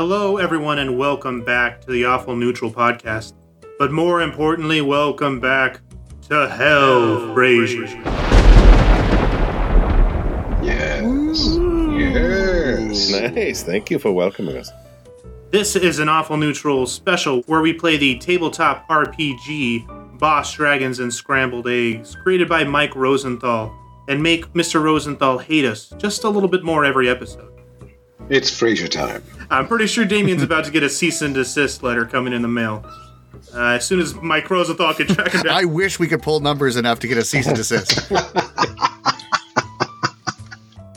Hello, everyone, and welcome back to the Awful Neutral podcast. But more importantly, welcome back to Hell, Frasier. Yes. Yes. Nice. Thank you for welcoming us. This is an Awful Neutral special where we play the tabletop RPG Boss Dragons and Scrambled Eggs, created by Mike Rosenthal, and make Mr. Rosenthal hate us just a little bit more every episode. It's Frasier time. I'm pretty sure Damien's about to get a cease and desist letter coming in the mail. Uh, as soon as Mike Rosenthal can track him down. I wish we could pull numbers enough to get a cease and desist.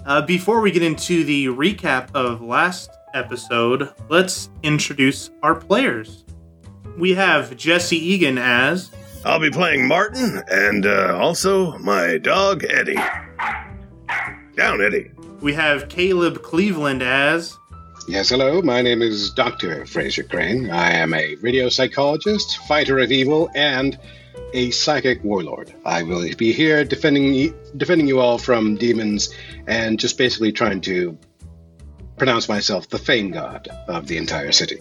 Uh, before we get into the recap of last episode, let's introduce our players. We have Jesse Egan as I'll be playing Martin and uh, also my dog Eddie. Down, Eddie. We have Caleb Cleveland as Yes, hello. My name is Dr. Frasier Crane. I am a radio psychologist, fighter of evil, and a psychic warlord. I will be here defending defending you all from demons and just basically trying to pronounce myself the Fame God of the entire city.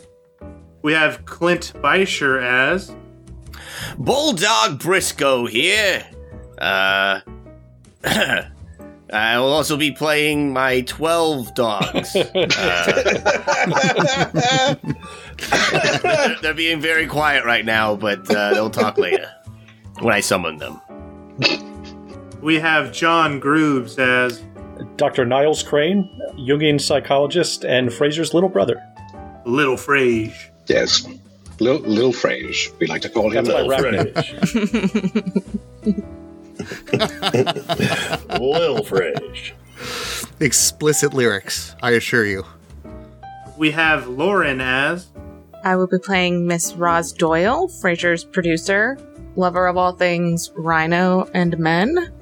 we have Clint Beischer as Bulldog Briscoe here. Uh, I will also be playing my 12 dogs. Uh, they're, they're being very quiet right now, but uh, they'll talk later when I summon them. we have John Grooves as Dr. Niles Crane, Jungian psychologist, and Frasier's little brother. Little Frage. Yes, Lil, Lil Frage, we like to call him. That's my Little rap Frage. name. Explicit lyrics, I assure you. We have Lauren as I will be playing Miss Roz Doyle, Frasier's producer, lover of all things rhino and men,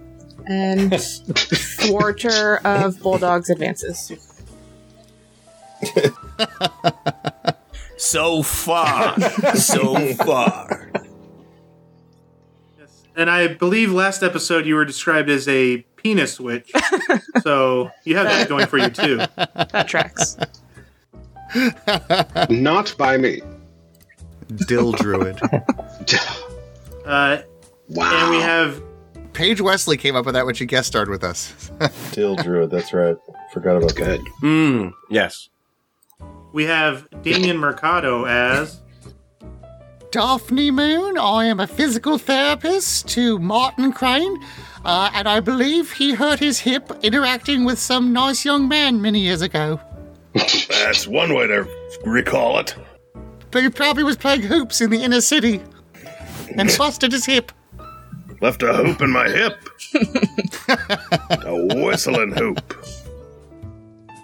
and thwarter of Bulldog's advances. So far, so far. And I believe last episode you were described as a penis witch. so you have that going for you too. That tracks. Not by me. Dill Druid. Uh, Wow. and we have Paige Wesley came up with that when she guest starred with us. Dill Druid, that's right. Forgot about good. Hmm, yes. we have Damien Mercado as Daphne Moon, I am a physical therapist to Martin Crane, uh, and I believe he hurt his hip interacting with some nice young man many years ago. That's one way to recall it. But he probably was playing hoops in the inner city and busted his hip. Left a hoop in my hip. a whistling hoop.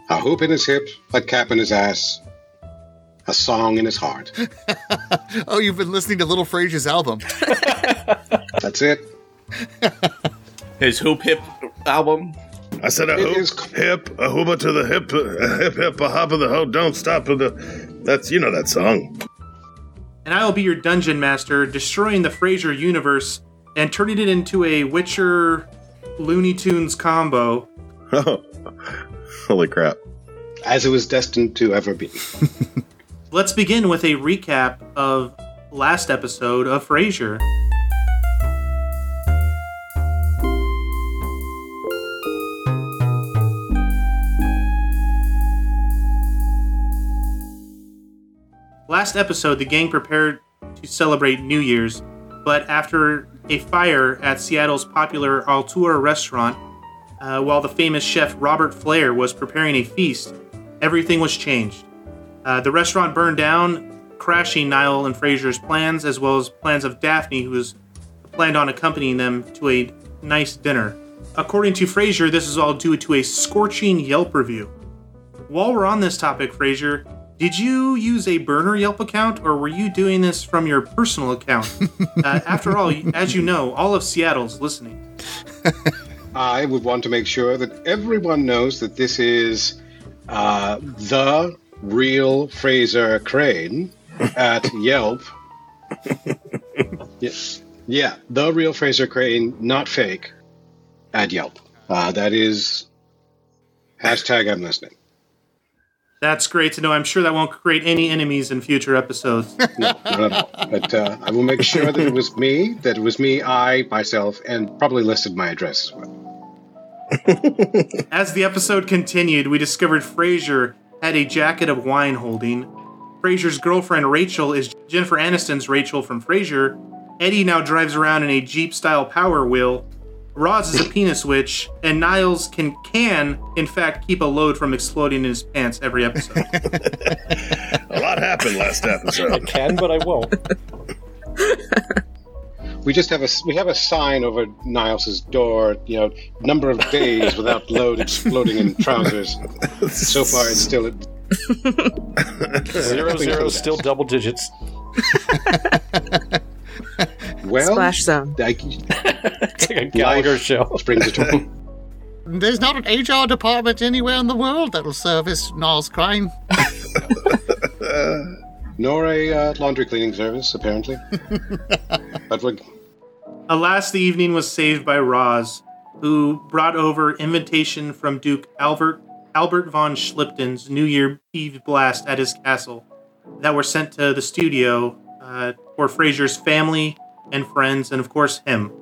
A hoop in his hip, a cap in his ass, a song in his heart. Oh, you've been listening to Little Frasier's album. That's it. His Hoop Hip album. I said a It hoop, is- hip, a hooba to the hip, a hip, hip, a hop of the ho, don't stop of the. That's, you know that song. and I will be your dungeon master, destroying the Frasier universe and turning it into a Witcher Looney Tunes combo. Holy crap. As it was destined to ever be. Let's begin with a recap of last episode of Frasier. Last episode, the gang prepared to celebrate New Year's, but after a fire at Seattle's popular Altura restaurant, uh, while the famous chef Robert Flair was preparing a feast, everything was changed. Uh, the restaurant burned down, crashing Niall and Frasier's plans, as well as plans of Daphne, who was planned on accompanying them to a nice dinner. According to Frasier, this is all due to a scorching Yelp review. While we're on this topic, Frasier, did you use a burner Yelp account, or were you doing this from your personal account? uh, after all, as you know, all of Seattle's listening. I would want to make sure that everyone knows that this is uh, the real Frasier Crane at Yelp. yes. Yeah, the real Frasier Crane, not fake, at Yelp. Uh, that is hashtag I'm listening. That's great to know. I'm sure that won't create any enemies in future episodes. No, not at all. But uh, I will make sure that it was me, that it was me, I, myself, and probably listed my address as well. As the episode continued, we discovered Frasier had a jacket of wine holding. Frasier's girlfriend Rachel is Jennifer Aniston's Rachel from Frasier. Eddie now drives around in a Jeep style Power Wheel. Roz is a penis witch, and Niles can can in fact keep a load from exploding in his pants every episode. A lot happened last episode. I can, but I won't. We just have a we have a sign over Niles's door. You know, number of days without load exploding in trousers. So far, it's still at Zero zero still double digits. well. Splash zone. I, It's like a Gallagher life show. brings it home. There's not an HR department anywhere in the world that'll service Niles crime. Nor a uh, laundry cleaning service, apparently. but we're, Alas, the evening was saved by Roz, who brought over invitation from Duke Albert Albert von Schlipton's New Year Eve blast at his castle that were sent to the studio uh, for Frasier's family and friends, and of course him.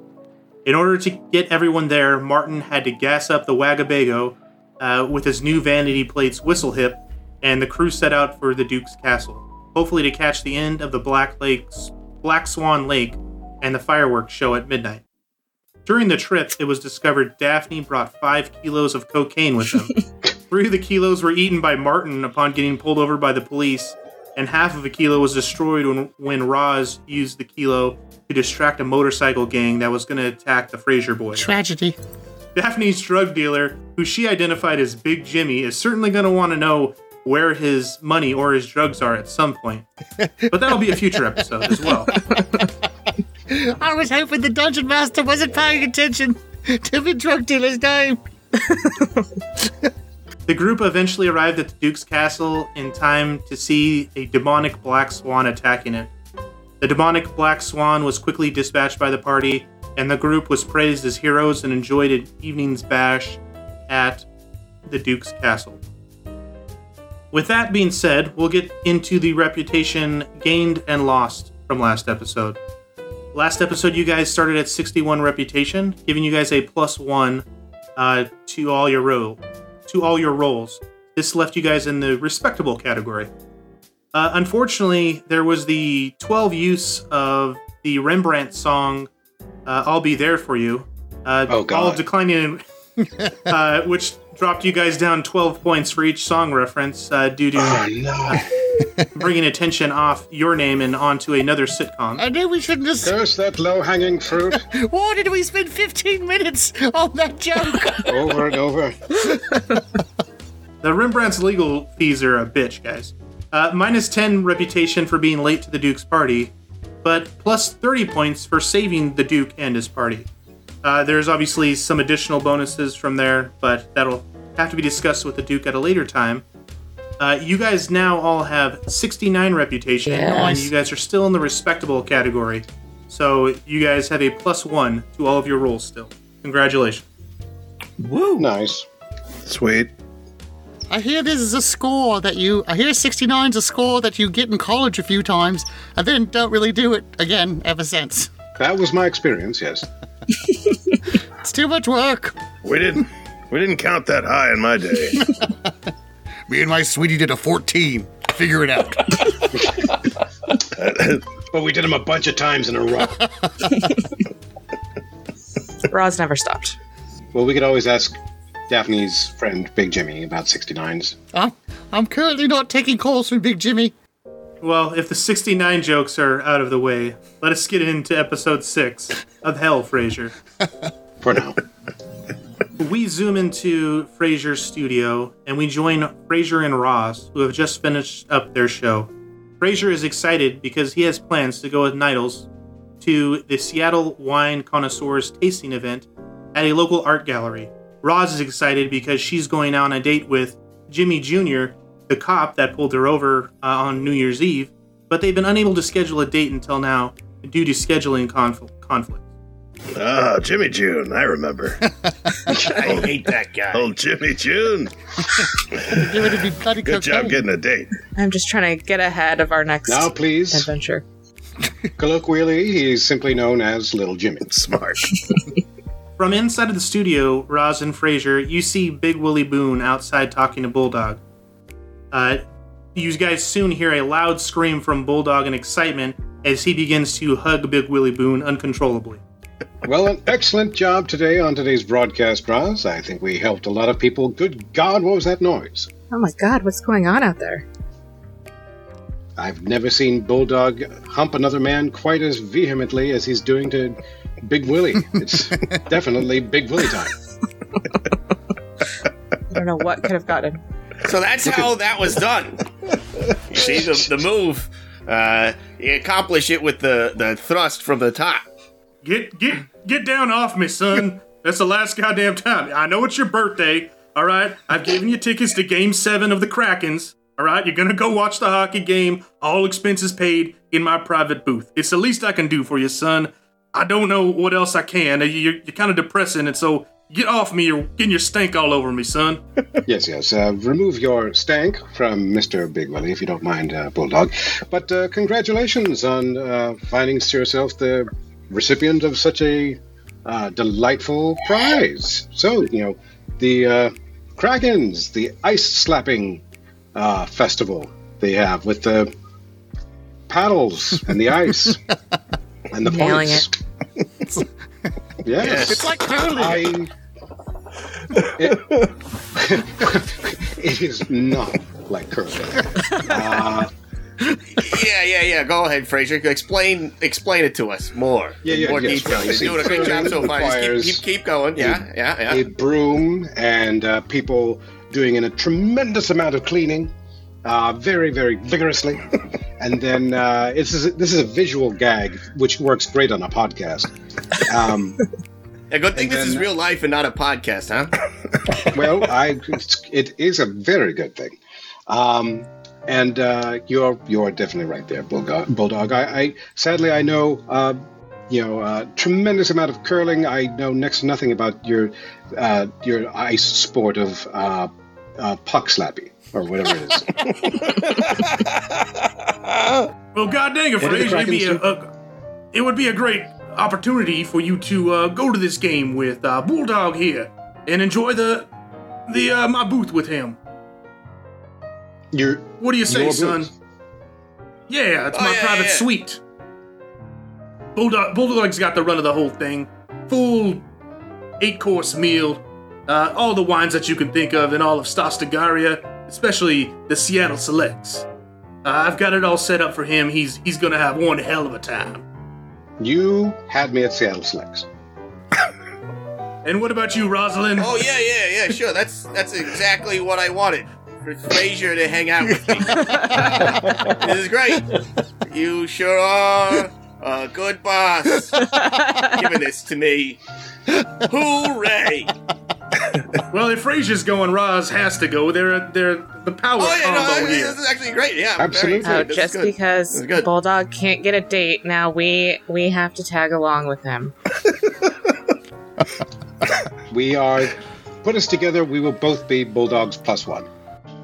In order to get everyone there, Martin had to gas up the Wagabago uh, with his new vanity plates whistle hip, and the crew set out for the Duke's castle, hopefully to catch the end of the Black Lakes Black Swan Lake and the fireworks show at midnight. During the trip, it was discovered Daphne brought five kilos of cocaine with them. Three of the kilos were eaten by Martin upon getting pulled over by the police, and half of a kilo was destroyed when, when Roz used the kilo to distract a motorcycle gang that was going to attack the Frasier boys. Tragedy. Daphne's drug dealer, who she identified as Big Jimmy, is certainly going to want to know where his money or his drugs are at some point. But that'll be a future episode as well. I was hoping the dungeon master wasn't paying attention to the drug dealer's name. The group eventually arrived at the Duke's castle in time to see a demonic black swan attacking it. The demonic black swan was quickly dispatched by the party, and the group was praised as heroes and enjoyed an evening's bash at the Duke's castle. With that being said, we'll get into the reputation gained and lost from last episode. Last episode, you guys started at 61 reputation, giving you guys a plus one uh, to all your roll to all your rolls. This left you guys in the respectable category. Uh, unfortunately, there was the 12 use of the Rembrandt song uh, "I'll Be There for You," uh, Oh, God. all declining, uh, which dropped you guys down 12 points for each song reference uh, due to oh no! bringing attention off your name and onto another sitcom. I knew we shouldn't have. Curse that low-hanging fruit Why did we spend 15 minutes on that joke? over and over. The Rembrandt's legal fees are a bitch, guys. Uh, minus 10 reputation for being late to the Duke's party, but plus 30 points for saving the Duke and his party. Uh, there's obviously some additional bonuses from there, but that'll have to be discussed with the Duke at a later time. Uh, you guys now all have 69 reputation, and you guys are still in the respectable category. So you guys have a plus one to all of your rolls still. Congratulations. Woo! Nice. Sweet. I hear this is a score that you. I hear 69's a score that you get in college a few times and then don't really do it again ever since. That was my experience. Yes. It's too much work. We didn't we didn't count that high in my day. Me and my sweetie did a 14. Figure it out. But we did them a bunch of times in a row. Roz never stopped. well, we could always ask Daphne's friend Big Jimmy about 69s. I'm, I'm currently not taking calls from Big Jimmy. Well, if the 69 jokes are out of the way, let us get into episode 6 of Hell, Frasier. For now. We zoom into Frasier's studio and we join Frasier and Roz, who have just finished up their show. Frasier is excited because he has plans to go with Nidals to the Seattle Wine Connoisseurs tasting event at a local art gallery. Roz is excited because she's going on a date with Jimmy Jr., the cop that pulled her over uh, on New Year's Eve, but they've been unable to schedule a date until now due to scheduling conf- conflicts. Ah, Jimmy June. I remember. I hate that guy. Old Jimmy June. Give it to be bloody Good job getting a date. I'm just trying to get ahead of our next Now, please. adventure. Colloquially, he's simply known as Little Jimmy. Smart. From inside of the studio, Roz and Frasier, you see Big Willie Boone outside talking to Bulldog. Uh, you guys soon hear a loud scream from Bulldog in excitement as he begins to hug Big Willie Boone uncontrollably. Well, an excellent job today on today's broadcast, Roz. I think we helped a lot of people. Good God, what was that noise? Oh my god, what's going on out there? I've never seen Bulldog hump another man quite as vehemently as he's doing to Big Willie. It's definitely Big Willie time. I don't know what could have gotten. So that's how that was done. You see the, the move. Uh, you accomplish it with the, the thrust from the top. Get get get down off me, son. That's the last goddamn time. I know it's your birthday. All right, I've given you tickets to Game Seven of the Krakens. All right, you're gonna go watch the hockey game, all expenses paid in my private booth. It's the least I can do for you, son. I don't know what else I can. You're, you're kind of depressing, and so get off me. You're getting your stank all over me, son. Yes, yes. Uh, remove your stank from Mr. Big Willie, if you don't mind, uh, Bulldog. But uh, congratulations on uh, finding yourself the recipient of such a uh, delightful prize. So, you know, the uh, Krakens, the ice slapping uh, festival they have with the paddles and the ice and the Nailing points. Yes. It's like curling. It, it is not like curling. Uh, Yeah, yeah, yeah. Go ahead, Frasier. Explain explain it to us more. Yeah, yeah, more yes, detail. well, you You're see, doing a great job so far. Just keep, keep, keep going. Yeah, yeah, yeah. a yeah. broom and uh, people doing in a tremendous amount of cleaning, uh, very, very vigorously. and then uh, this is this is a visual gag which works great on a podcast. Um, A good thing and this is real life and not a podcast, huh? well, I it's, it is a very good thing. Um, and uh, you're you're definitely right there, Bulldog. Bulldog. I, I sadly I know uh, you know a tremendous amount of curling. I know next to nothing about your uh, your ice sport of uh, uh, puck slappy or whatever it is. Well, god dang it, What did the Frasier. It'd be a, a, it would be a great opportunity for you to uh, go to this game with uh, Bulldog here and enjoy the the uh, my booth with him. You're What do you say, son? booth. Yeah, it's Oh, my yeah, private yeah. suite. Bulldog Bulldog's got the run of the whole thing. Full eight course meal, uh, all the wines that you can think of in all of Stastagaria, especially the Seattle Selects. Uh, I've got it all set up for him. He's he's gonna have one hell of a time. you had me at Seattle Selects. And what about you, Rosalind? Oh yeah, yeah, yeah. Sure. That's that's exactly what I wanted. For Frasier to hang out with me. this is great. You sure are a good boss. Giving this to me. Hooray! Well, if Frasier's going, Roz has to go. They're they're the power Oh yeah, no, combo this is actually great. Yeah, Absolutely. Very Oh, excited. This is just good. because good. Bulldog can't get a date, now we we have to tag along with him. We are put us together. We will both be bulldogs plus one.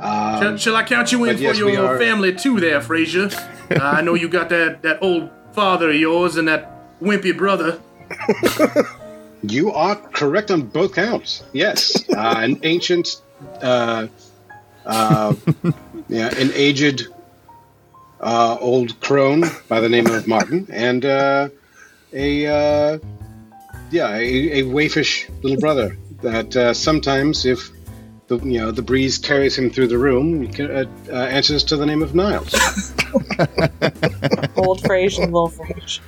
Shall, Um, shall I count you in but for yes, your are- family too, there, Frasier? uh, I know you got that that old father of yours and that wimpy brother. You are correct on both counts. Yes, uh, an ancient, uh, uh, yeah, an aged uh, old crone by the name of Martin, and uh, a uh, yeah, a, a waifish little brother that sometimes, if the you know the breeze carries him through the room, answers to the name of Niles. Old Frasier and little Frasier.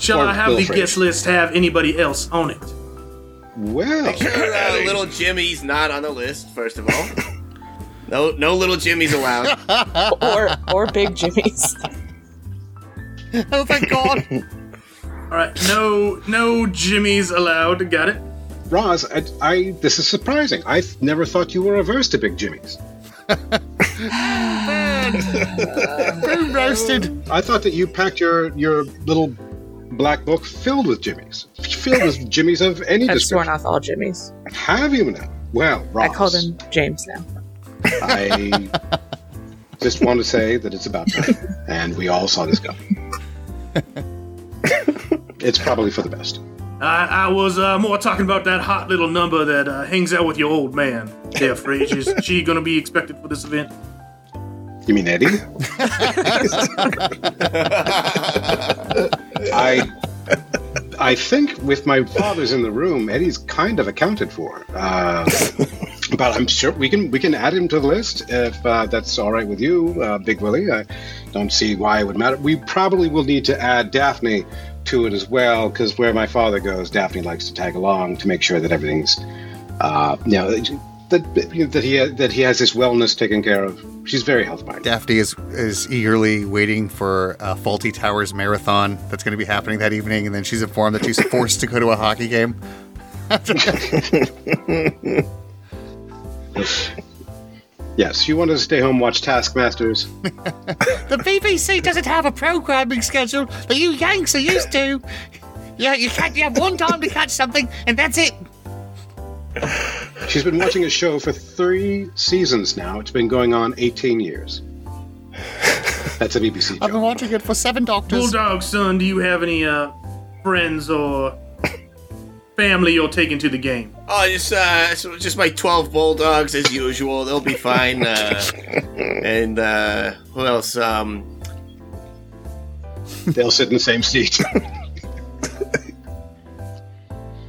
Shall I have the Frasier. guest list have anybody else on it? Well, Sure, uh, little Jimmy's not on the list. First of all, no, no little Jimmy's allowed. or or Big Jimmy's. Oh, thank God. All right, no no Jimmys allowed. Got it. Roz, I, I this is surprising. I th- never thought you were averse to big jimmies. Boom roasted. I thought that you packed your your little black book filled with jimmies, filled with jimmies of any I've sworn off all Jimmys. Have you now? Well, Ross, I called him James now. I just want to say that it's about time, and we all saw this coming. it's probably for the best. I, I was uh, more talking about that hot little number that uh, hangs out with your old man there, Frasier. Is she going to be expected for this event? You mean Eddie? I I think with my father's in the room, Eddie's kind of accounted for. Uh, but I'm sure we can we can add him to the list if uh, that's all right with you, uh, Big Willie. I don't see why it would matter. We probably will need to add Daphne to it as well because where my father goes, Daphne likes to tag along to make sure that everything's uh, you know that that he that he has his wellness taken care of. She's very health minded. Daphne is is eagerly waiting for a Fawlty Towers marathon that's going to be happening that evening, and then she's informed that she's forced to go to a hockey game. Yes, you want to stay home watch Taskmasters. The BBC doesn't have a programming schedule that you Yanks are used to. Yeah, you can't. You have one time to catch something, and that's it. She's been watching a show for three seasons now. It's been going on 18 years. That's a BBC I've been watching it for seven doctors. Bulldog, son, do you have any uh, friends or family you're taking to the game? Oh, just uh, just my twelve bulldogs as usual. They'll be fine. Uh, and uh, who else? Um, They'll sit in the same seat.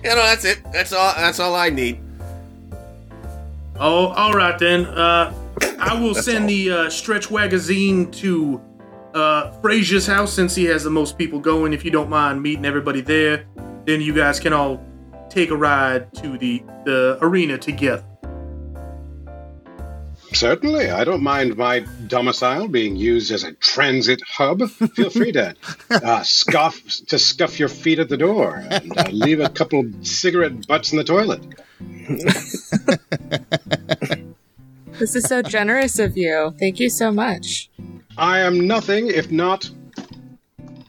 You know, that's it. That's all. That's all I need. Oh, all right then. Uh, I will send the uh, Stretch Magazine to uh, Frasier's house since he has the most people going. If you don't mind meeting everybody there, then you guys can all take a ride to the the arena together. Certainly, I don't mind my domicile being used as a transit hub. Feel free to uh, scuff to scuff your feet at the door and uh, leave a couple cigarette butts in the toilet. This is so generous of you. Thank you so much. I am nothing if not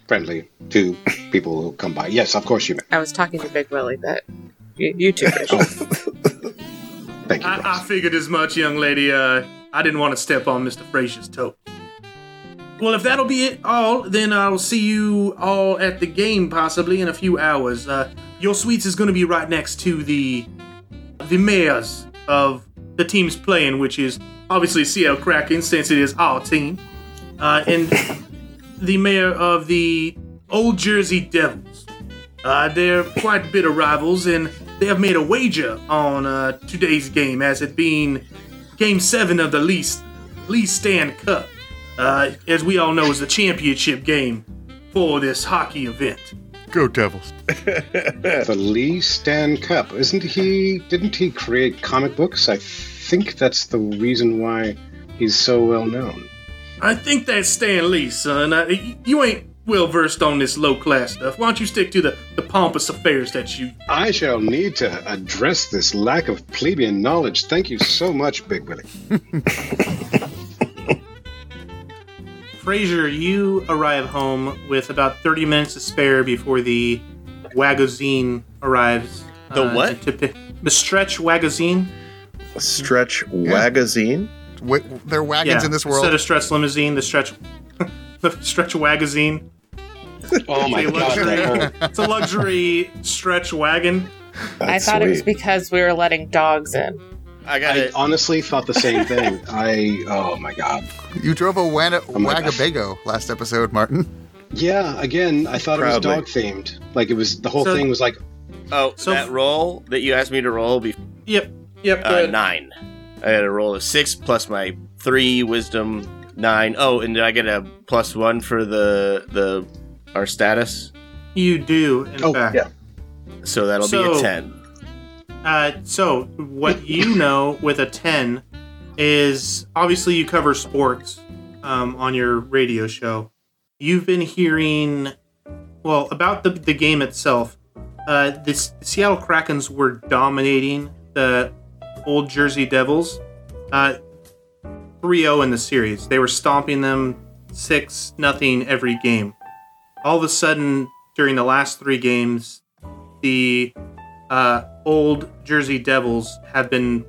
friendly to people who come by. Yes, of course you may. I was talking to Big Willie, but you, you two fish. Thank you. I, I figured as much, young lady. Uh, I didn't want to step on Mr. Frasier's toe. Well, if that'll be it all, then I'll see you all at the game possibly in a few hours. Uh, your suites is going to be right next to the the mayors of the teams playing, which is obviously CL Kraken since it is our team, uh, and the mayor of the Old Jersey Devils. Uh, they're quite bitter rivals, and they have made a wager on uh, today's game, as it being Game Seven of the Lee Lee Stand Cup. Uh, as we all know, is the championship game for this hockey event. Go Devils. The Lee Stan Cup, isn't he? Didn't he create comic books? I think that's the reason why he's so well known. I think that's Stan Lee, son. Uh, y- you ain't well versed on this low class stuff. Why don't you stick to the, the pompous affairs that you I shall need to address this lack of plebeian knowledge. Thank you so much, Big Willie. Frasier, you arrive home with about 30 minutes to spare before the Wagazine arrives. The uh, what? To, pick the Stretch Wagazine. Stretch Wagazine. Wait, there are wagons in this world. Instead of Stretch Limousine, the Stretch the Stretch Wagazine. Oh my It's a god. luxury, it's a luxury stretch wagon. I That's thought it was because we were letting dogs in. I got I it. honestly thought the same thing. I oh my god. you drove a Wana- my Wagabago last episode, Martin. Yeah, again, I thought it was dog themed. Like it was the whole So- thing was like Oh, So- that roll that you asked me to roll before Yep, yep. uh, uh, nine. I had a roll of six plus my three wisdom nine. Oh, and did I get a plus one for the the our status? You do, in Oh, fact. yeah. So that'll be a ten. Uh, so what you know with a 10 is obviously you cover sports um, on your radio show you've been hearing well about the, the game itself uh, the Seattle Krakens were dominating the old Jersey Devils uh, 3-0 in the series they were stomping them 6 nothing every game all of a sudden during the last three games, the uh, old Jersey Devils have been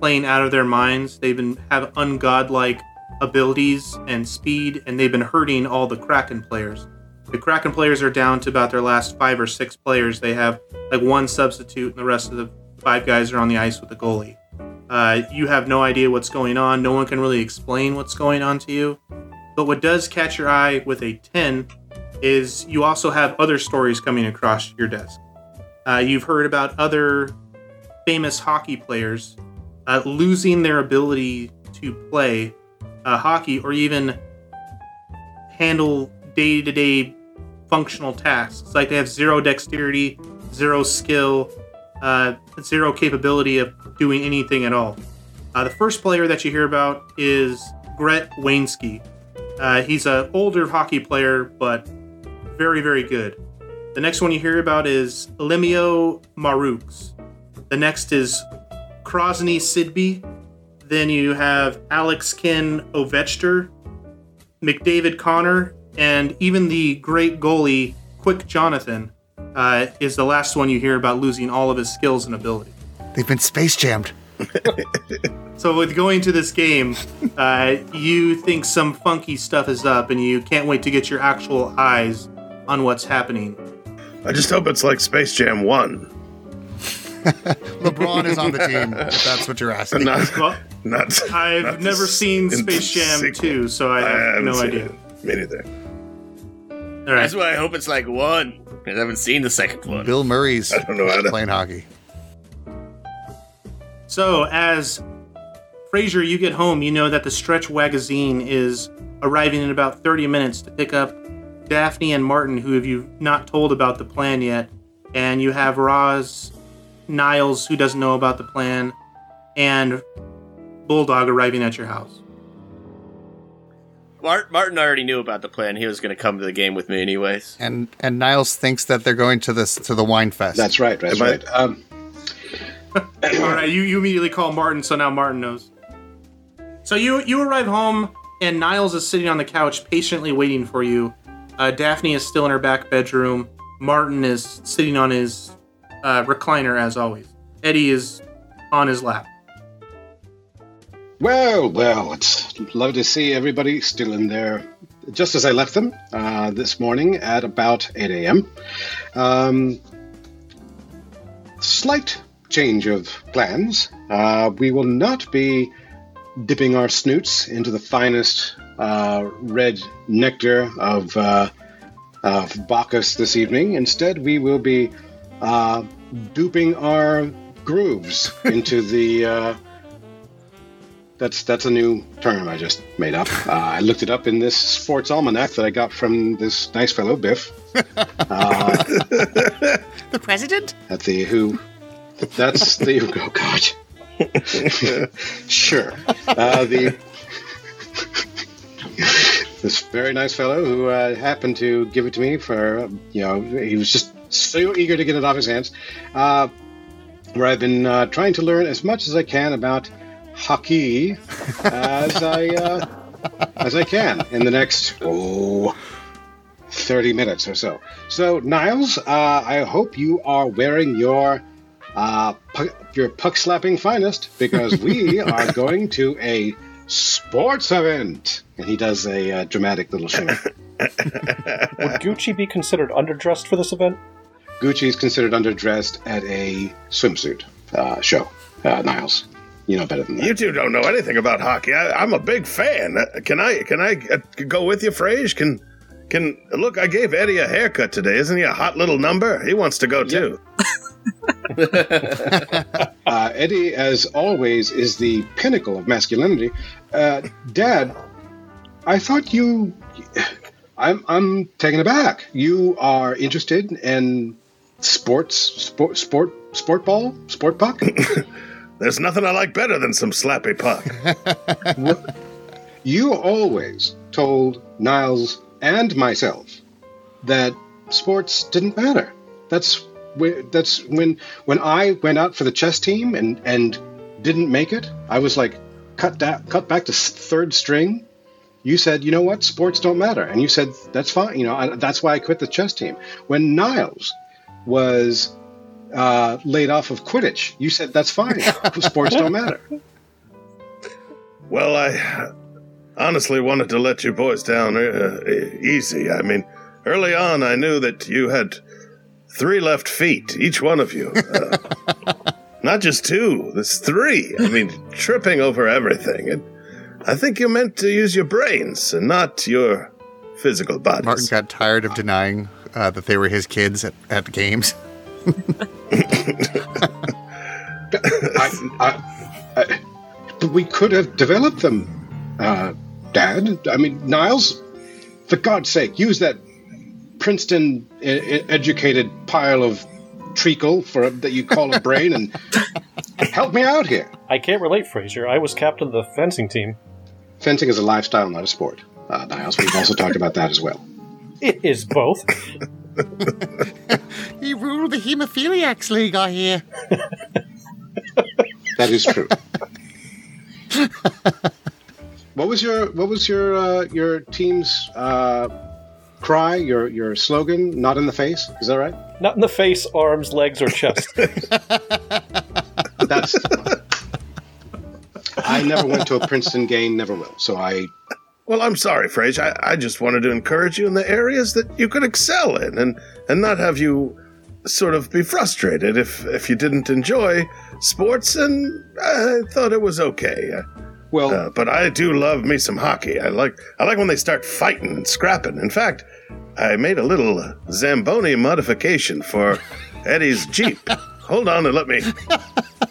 playing out of their minds. They've been have ungodlike abilities and speed, and they've been hurting all the Kraken players. The Kraken players are down to about their last five or six players. They have like one substitute, and the rest of the five guys are on the ice with the goalie. Uh, you have no idea what's going on. No one can really explain what's going on to you. But what does catch your eye with a 10 is you also have other stories coming across your desk. Uh, you've heard about other famous hockey players uh, losing their ability to play uh, hockey or even handle day to day functional tasks. Like they have zero dexterity, zero skill, uh, zero capability of doing anything at all. Uh, the first player that you hear about is Gret Wainsky. Uh, he's an older hockey player, but very, very good. The next one you hear about is Lemio Marux. The next is Krosny Sidby. Then you have Alex Ken Ovechter, McDavid Connor, and even the great goalie Quick Jonathan uh, is the last one you hear about losing all of his skills and ability. They've been space jammed. So with going to this game, uh, you think some funky stuff is up, and you can't wait to get your actual eyes on what's happening. I just hope it's like Space Jam 1. LeBron is on the team, if that's what you're asking. Not, Well, not, I've not never seen s- in the Space Jam sequel. 2, so I have haven't no idea. Me neither. All right. That's why I hope it's like one. Because I haven't seen the second one. Bill Murray's I don't know how to. playing hockey. So, as Frasier, you get home, you know that the Stretch Magazine is arriving in about 30 minutes to pick up Daphne and Martin, who have you not told about the plan yet. And you have Roz, Niles, who doesn't know about the plan, and Bulldog arriving at your house. Mart- Martin already knew about the plan. He was going to come to the game with me anyways. And and Niles thinks that they're going to this to the wine fest. That's right. That's Am right. Um, All right, you, you immediately call Martin, so now Martin knows. So you you arrive home, and Niles is sitting on the couch, patiently waiting for you. Uh, Daphne is still in her back bedroom. Martin is sitting on his uh, recliner as always. Eddie is on his lap. Well, well, it's lovely to see everybody still in there. Just as I left them uh, this morning at about 8 a.m. Um, slight change of plans. Uh, we will not be dipping our snoots into the finest uh, red nectar of, uh, of Bacchus this evening. Instead, we will be uh, duping our grooves into the. That's that's a new term I just made up. Uh, I looked it up in this sports almanac that I got from this nice fellow Biff uh, The president? at the Who. That's the oh god. sure. Uh, the this very nice fellow who uh, happened to give it to me for uh, you know he was just so eager to get it off his hands. Uh, where I've been uh, trying to learn as much as I can about hockey as I uh, as I can in the next oh 30 minutes or so. So Niles, uh, I hope you are wearing your uh, pu- your puck slapping finest because we are going to a sports event. And he does a uh, dramatic little shimmy. Would Gucci be considered underdressed for this event? Gucci is considered underdressed at a swimsuit uh, show. Uh, Niles, you know better than that. You two don't know anything about hockey. I, I'm a big fan. Uh, Can I? Can I uh, go with you, Frage? Can? Can look? I gave Eddie a haircut today. Isn't he a hot little number? He wants to go too. Uh, Eddie, as always, is the pinnacle of masculinity. Uh, Dad, I thought you. I'm I'm taken aback. You are interested in sports, sport, sport, sport ball, sport puck. There's nothing I like better than some slappy puck. you always told Niles and myself that sports didn't matter. That's where, that's when when I went out for the chess team and and didn't make it. I was like cut da- cut back to third string. you said, you know what, sports don't matter, and you said that's fine. You know, I, that's why I quit the chess team. When Niles was uh, laid off of Quidditch, you said that's fine. sports don't matter. Well, I honestly wanted to let you boys down uh, easy. I mean, early on, I knew that you had three left feet, each one of you. Uh, not just two, there's three. I mean, tripping over everything. And I think you meant to use your brains and not your physical bodies. Martin got tired of denying uh, that they were his kids at, at games. I, I, I, but we could have developed them, uh, Dad. I mean, Niles, for God's sake, use that Princeton educated pile of treacle for that you call a brain and help me out here. I can't relate, Frasier. I was captain of the fencing team. Fencing is a lifestyle, not a sport. Uh, Niles, we've also talked about that as well. It is both. He ruled the Hemophiliacs League, I hear. That is true. what was your What was your uh, your team's uh, cry? Your your slogan? Not in the face. Is that right? Not in the face, arms, legs, or chest. That's. I never went to a Princeton game. Never will. So I. Well, I'm sorry, Frage. I, I just wanted to encourage you in the areas that you could excel in and, and not have you sort of be frustrated if, if you didn't enjoy sports, and I thought it was okay. Well, Uh, but I do love me some hockey. I like I like when they start fighting and scrapping. In fact, I made a little Zamboni modification for Eddie's Jeep. Hold on and let me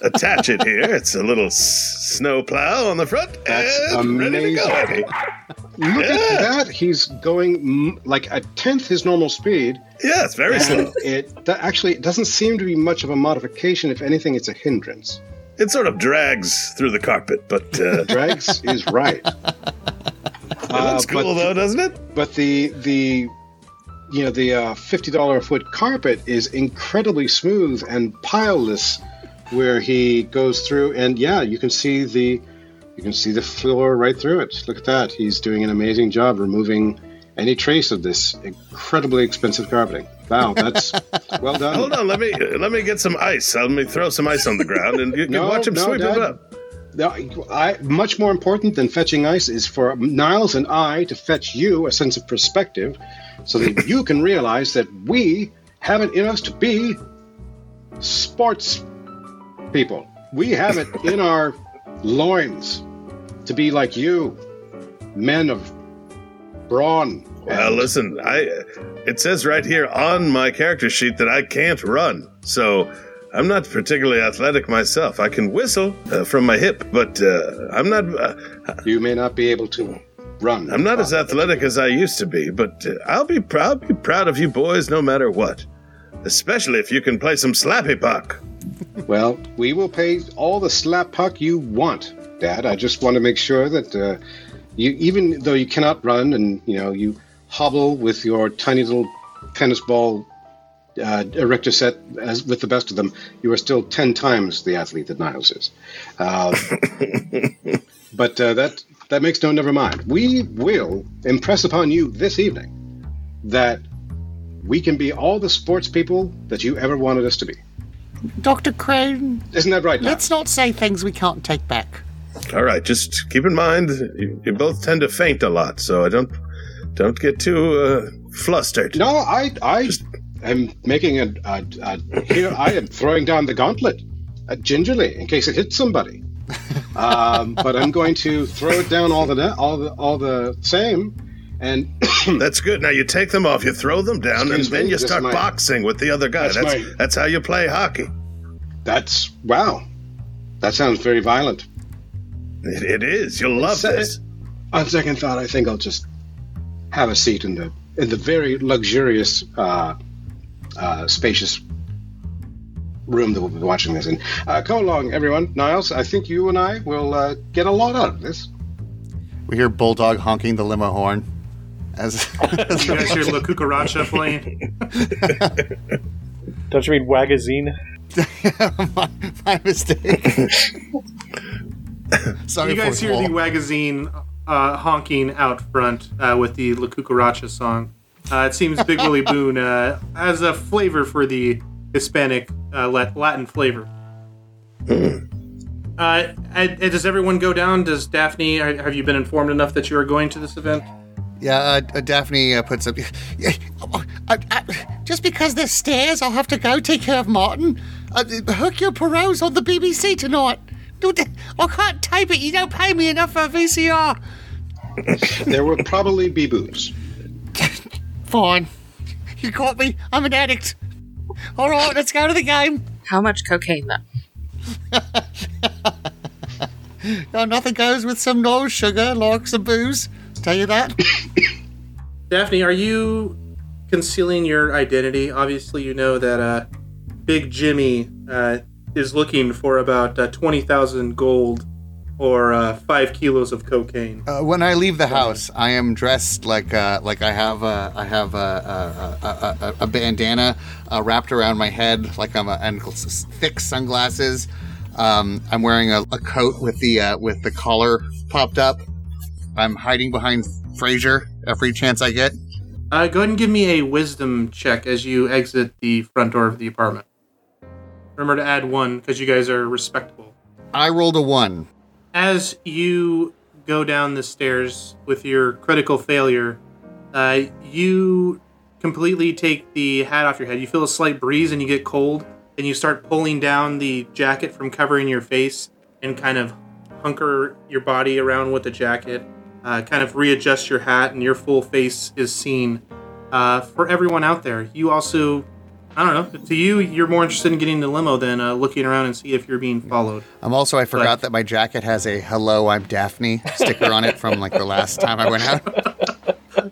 attach it here. It's a little s- snow plow on the front That's to go, amazing. Look Yeah. at that. He's going like a tenth his normal speed. Yeah, it's very slow. It that actually it doesn't seem to be much of a modification. If anything, it's a hindrance. It sort of drags through the carpet, but uh, Drags is right. it Uh, looks cool though, doesn't it? but the the you know the uh, fifty dollar a foot carpet is incredibly smooth and pileless, where he goes through and yeah, you can see the you can see the floor right through it. Look at that. He's doing an amazing job removing any trace of this incredibly expensive carpeting. Wow, that's well done. Hold on, let me let me get some ice. Let me throw some ice on the ground, and you can No, watch him no, sweep Dad. it up. Now, I, much more important than fetching ice is for Niles and I to fetch you a sense of perspective so that you can realize that we have it in us to be sports people. We have it in our loins to be like you, men of brawn. Well, listen, I it says right here on my character sheet that I can't run, so I'm not particularly athletic myself. I can whistle uh, from my hip, but uh, I'm not. Uh, you may not be able to run. I'm not as athletic as I used to be. But uh, I'll be proud. Be proud of you boys, no matter what. Especially if you can play some slappy puck. Well, we will pay all the slap puck you want, Dad. I just want to make sure that uh, you, even though you cannot run and you know you hobble with your tiny little tennis ball uh, erector set as with the best of them, you are still ten times the athlete that Niles is. Uh, but uh, that that makes no never mind. We will impress upon you this evening that we can be all the sports people that you ever wanted us to be. Dr. Crane, Isn't that right? Niles? let's not say things we can't take back. All right, just keep in mind you, you both tend to faint a lot, so I don't don't get too uh, flustered. No, I I am making a, a, a here. I am throwing down the gauntlet uh, gingerly in case it hits somebody. Um, but I'm going to throw it down all the all the all the same, and That's good. Now you take them off, you throw them down, Excuse and then me, you start my- boxing with the other guy. That's That's my- that's how you play hockey. that's wow. That sounds very violent. It, it is. You'll love Say- this. On second thought, I think I'll just have a seat in the in the very luxurious, uh, uh, spacious room that we'll be watching this in. Uh, come along, everyone. Niles, I think you and I will uh, get a lot out of this. We hear Bulldog honking the limo horn. As, as You guys hear La Cucaracha playing? Don't you mean Wagazine? my, my mistake. Sorry You guys for hear the Paul. Wagazine uh, honking out front uh, with the La Cucaracha song. Uh, it seems Big Willie Boone uh, has a flavor for the Hispanic uh, Latin flavor. Uh, and- and does everyone go down? Does Daphne? are- Have you been informed enough that you are going to this event? Yeah, uh, uh, Daphne uh, puts up. Yeah, oh, I, I, just because there's stairs, I'll have to go take care of Martin. Uh, Hercule Poirot's on the BBC tonight. I can't tape it. You don't pay me enough for a VCR. There will probably be booze. Fine. You caught me. I'm an addict. All right, let's go to the game. How much cocaine, though? Oh, nothing goes with some no sugar like some booze. Tell you that. Daphne, are you concealing your identity? Obviously, you know that uh, Big Jimmy uh, is looking for about uh, 20,000 gold or uh, five kilos of cocaine. Uh, when I leave the house, I am dressed like uh, like I have a, I have a, a, a, a, a bandana uh, wrapped around my head, like I'm a, and thick sunglasses. Um, I'm wearing a, a coat with the uh, with the collar popped up. I'm hiding behind Frasier every chance I get. Uh, go ahead and give me a wisdom check as you exit the front door of the apartment. Remember to add one because you guys are respectable. I rolled a one. As you go down the stairs with your critical failure, uh, you completely take the hat off your head. You feel a slight breeze and you get cold, and you start pulling down the jacket from covering your face and kind of hunker your body around with the jacket. Uh, kind of readjust your hat, and your full face is seen. Uh, for everyone out there, you also, I don't know, to you, you're more interested in getting the limo than uh, looking around and see if you're being followed. I'm also I forgot Right. that my jacket has a "Hello, I'm Daphne" sticker on it from like the last time I went out.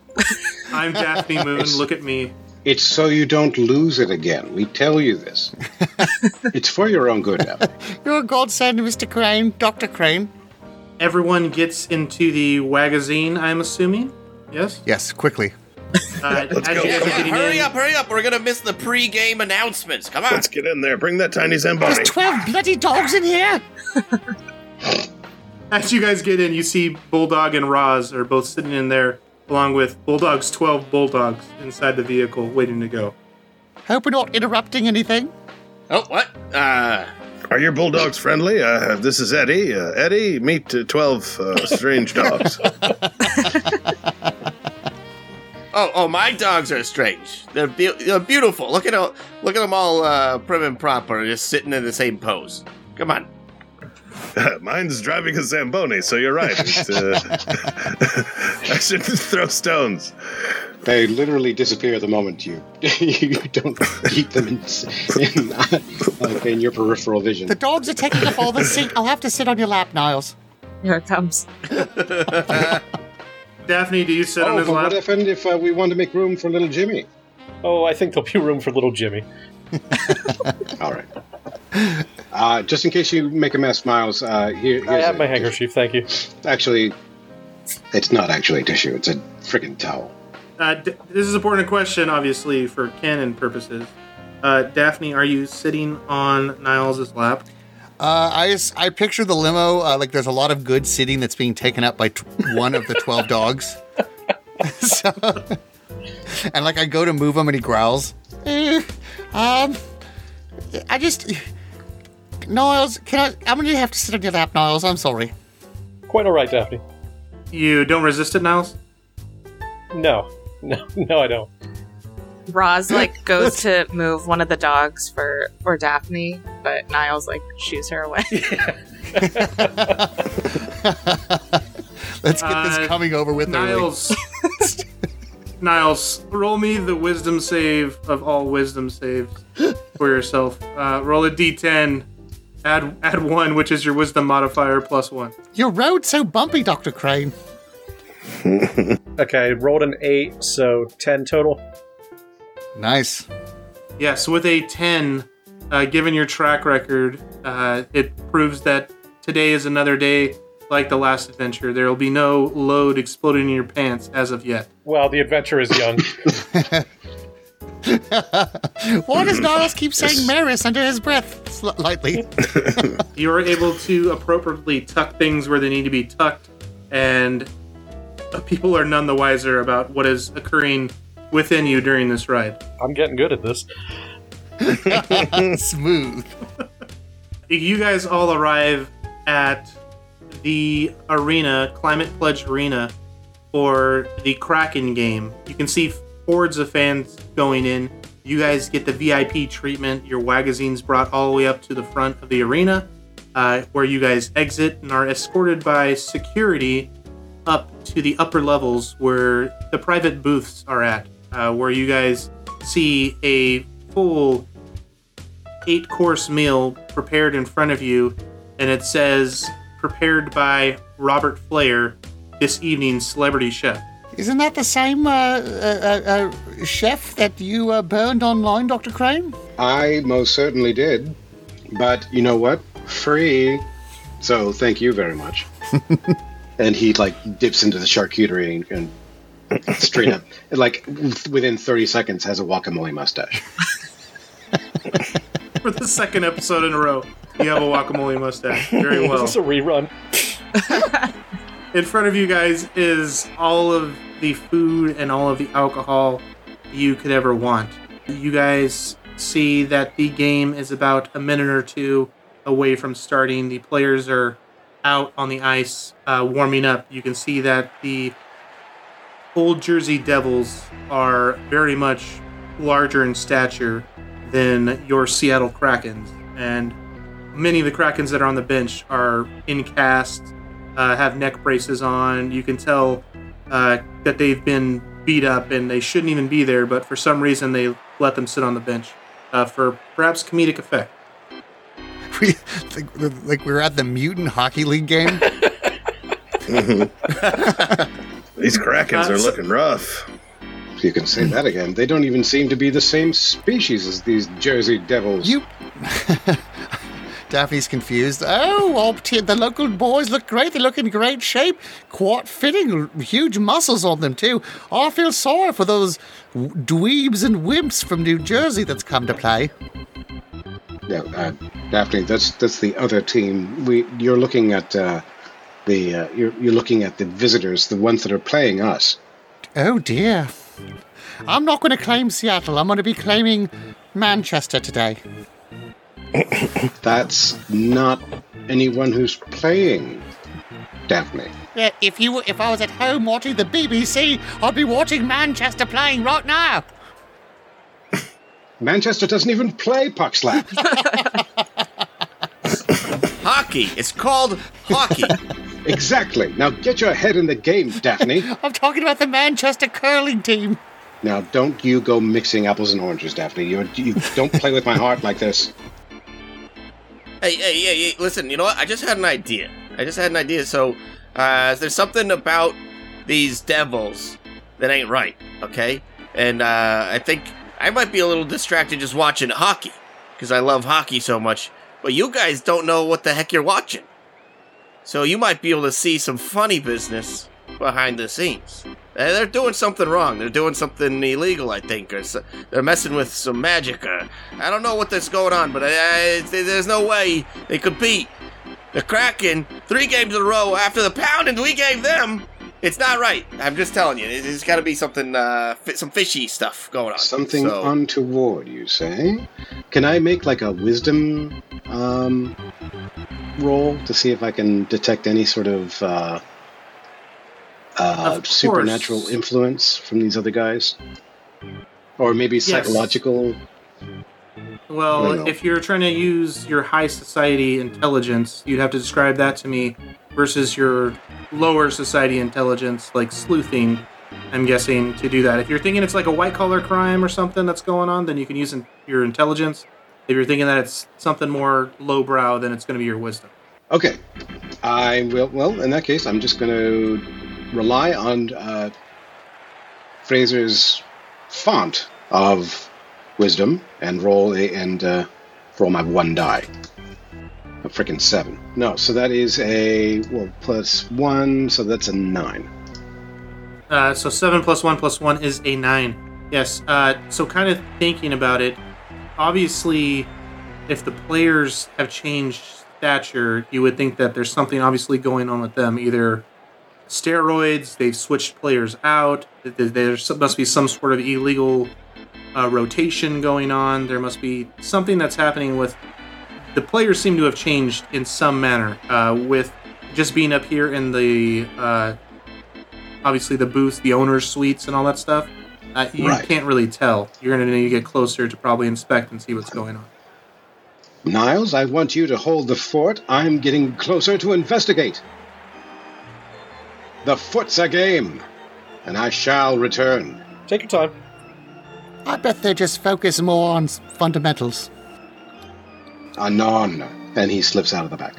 I'm Daphne Moon. Look at me. It's so you don't lose it again. We tell you this. it's for your own good, Daphne. You're a godsend, Mr. Crane, Dr. Crane. Everyone gets into the wagazine, I'm assuming. Yes? Yes, quickly. Uh, as go. you guys Come are on, getting hurry in, up, hurry up. We're going to miss the pre-game announcements. Come on. Let's get in there. Bring that tiny There's Zamboni. 12 bloody dogs in here. as you guys get in, you see Bulldog and Roz are both sitting in there, along with Bulldog's 12 Bulldogs inside the vehicle waiting to go. Hope we're not interrupting anything. Oh, what? Uh, Are your bulldogs friendly? Uh, this is Eddie. Uh, Eddie, meet uh, 12 uh, strange dogs. oh, oh, my dogs are strange. They're, be- they're beautiful. Look at all, look at them all uh, prim and proper, just sitting in the same pose. Come on. Mine's driving a Zamboni, so you're right. Uh, I shouldn't throw stones. They literally disappear the moment you you don't keep them in, in, like, in your peripheral vision. The dogs are taking up all the seat. I'll have to sit on your lap, Niles. Here it comes. Daphne, do you sit on Oh, his but what lap? happened if uh, we want to make room for little Jimmy? Oh, I think there'll be room for little Jimmy. All right. Uh, just in case you make a mess, Niles, uh, here, here's I have a- my handkerchief, thank you. Actually, it's not actually tissue. It's a freaking towel. Uh, D- this is an important question, obviously, for canon purposes. Uh, Daphne, are you sitting on Niles' lap? Uh, I just, I picture the limo uh, like there's a lot of good sitting that's being taken up by t- one of the twelve dogs. so, and like I go to move him and he growls. Eh, um, I just. Niles, can I? I'm gonna have to sit on your lap, Niles. I'm sorry. Quite all right, Daphne. You don't resist it, Niles? No, no, no, I don't. Roz like goes to move one of the dogs for for Daphne, but Niles like shoos her away. Let's get Uh, this coming over with early. Niles. Niles, roll me the wisdom save of all wisdom saves for yourself. Uh, roll a d10. Add add one, which is your wisdom modifier plus one. Your road's so bumpy, Dr. Crane. Okay, rolled an eight, so ten total. Nice. Yes, with a 10, uh, given your track record, uh, it proves that today is another day like the last adventure. There will be no load exploding in your pants as of yet. Well, the adventure is young. Why does Niles keep saying Maris under his breath sl- lightly? You are able to appropriately tuck things where they need to be tucked, and people are none the wiser about what is occurring within you during this ride. I'm getting good at this. Smooth. You guys all arrive at the arena, Climate Pledge Arena, for the Kraken game. You can see hordes of fans going in. You guys get the VIP treatment. Your wagazines brought all the way up to the front of the arena, uh, where you guys exit and are escorted by security up to the upper levels where the private booths are at, uh, where you guys see a full eight course meal prepared in front of you, and it says prepared by Robert Flair, this evening's celebrity chef. Isn't that the same uh, uh, uh, uh, chef that you uh, burned online, Dr. Crane? I most certainly did. But you know what? Free. So thank you very much. and he like dips into the charcuterie and, and straight up, like within 30 seconds, has a guacamole mustache. For the second episode in a row, you have a guacamole mustache. Very Is well. this a rerun? in front of you guys is all of the food and all of the alcohol you could ever want. You guys see that the game is about a minute or two away from starting. The players are out on the ice uh, warming up. You can see that the Old Jersey Devils are very much larger in stature than your Seattle Krakens. And many of the Krakens that are on the bench are in cast, uh, have neck braces on. You can tell uh, that they've been beat up and they shouldn't even be there, but for some reason they let them sit on the bench uh, for perhaps comedic effect. We, like, like we were at the mutant hockey league game. Mm-hmm. These Krakens are looking rough. You can say that again. They don't even seem to be the same species as these Jersey Devils. You. Daphne's confused. Oh, well, t- the local boys look great. They look in great shape. Quite fitting. Huge muscles on them, too. Oh, I feel sorry for those w- dweebs and wimps from New Jersey that's come to play. Yeah, uh, Daphne, that's that's the other team. We you're looking at uh, the uh, you're you're looking at the visitors, the ones that are playing us. Oh, dear. I'm not going to claim Seattle. I'm going to be claiming Manchester today. That's not anyone who's playing, Daphne. Yeah, if you were, if I was at home watching the BBC, I'd be watching Manchester playing right now. Manchester doesn't even play puck slap. Hockey. It's called hockey. exactly. Now get your head in the game, Daphne. I'm talking about the Manchester curling team. Now don't you go mixing apples and oranges, Daphne. You you don't play with my heart like this. Hey, hey, hey, hey, listen, you know what? I just had an idea. I just had an idea. So, uh, there's something about these devils that ain't right, okay? And, uh, I think I might be a little distracted just watching hockey, because I love hockey so much. But you guys don't know what the heck you're watching. So you might be able to see some funny business behind the scenes. Uh, They're doing something wrong. They're doing something illegal, I think, or so, they're messing with some magic. Or, I don't know what that's going on, but I, I, there's no way they could beat the Kraken three games in a row after the pounding we gave them. It's not right. I'm just telling you. There's got to be something, uh, some fishy stuff going on. Something So- untoward, you say? Can I make like a wisdom um, roll to see if I can detect any sort of uh, uh, Of supernatural influence from these other guys? Or maybe psychological? Well, if you're trying to use your high society intelligence, you'd have to describe that to me versus your lower society intelligence, like sleuthing. I'm guessing to do that. If you're thinking it's like a white collar crime or something that's going on, then you can use in- your intelligence. If you're thinking that it's something more lowbrow, then it's going to be your wisdom. Okay. I will. Well, in that case, I'm just going to rely on uh, Frasier's font of wisdom and roll a, and uh, roll my one die. A freaking seven. No, so that is a well plus one, so that's a nine. Uh, so seven plus one plus one is a nine. Yes. Uh, so kind of thinking about it, obviously, if the players have changed stature, you would think that there's something obviously going on with them. Either steroids. They've switched players out. Th- th- There must be some sort of illegal uh, rotation going on. There must be something that's happening with the players. Seem to have changed in some manner. Uh, with just being up here in the uh, obviously the booths, the owners' suites, and all that stuff. Uh, you Right. can't really tell. You're going to need to get closer to probably inspect and see what's going on. Niles, I want you to hold the fort. I'm getting closer to investigate. The foot's a game, and I shall return. Take your time. I bet they just focus more on fundamentals. Anon. And he slips out of the back.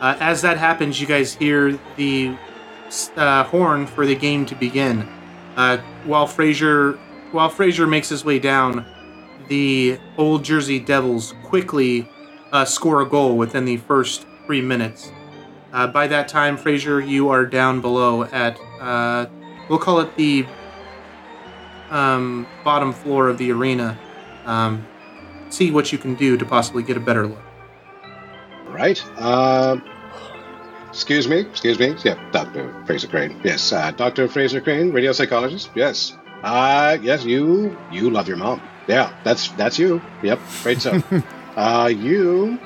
Uh, as that happens, you guys hear the uh, horn for the game to begin. Uh, while Frasier, while Frasier makes his way down, the Old Jersey Devils quickly uh, score a goal within the first three minutes. Uh, by that time, Frasier, you are down below at uh, we'll call it the um, bottom floor of the arena. Um, see what you can do to possibly get a better look. Right. Uh, excuse me. Excuse me. Yeah, Dr. Frasier Crane. Yes, uh, Dr. Frasier Crane, radio psychologist. Yes. Uh, yes, you you love your mom. Yeah, that's that's you. Yep, right so. uh, you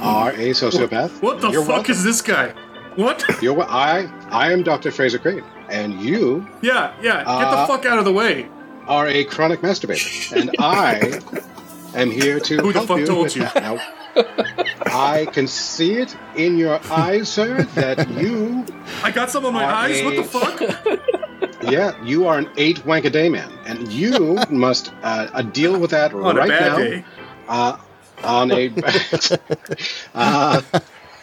are a sociopath. What the You're fuck welcome. is this guy? What? You're wel- I I am Dr. Frasier Crane, and you Yeah, yeah. Get Uh, the fuck out of the way. Are a chronic masturbator, and I am here to Who the help fuck you told you? Now, I can see it in your eyes, sir, that you, I got some on my eyes. What the fuck? yeah, you are an eight wank a day man, and you must uh, uh, deal with that On right a bad now. day. Uh, on a, uh,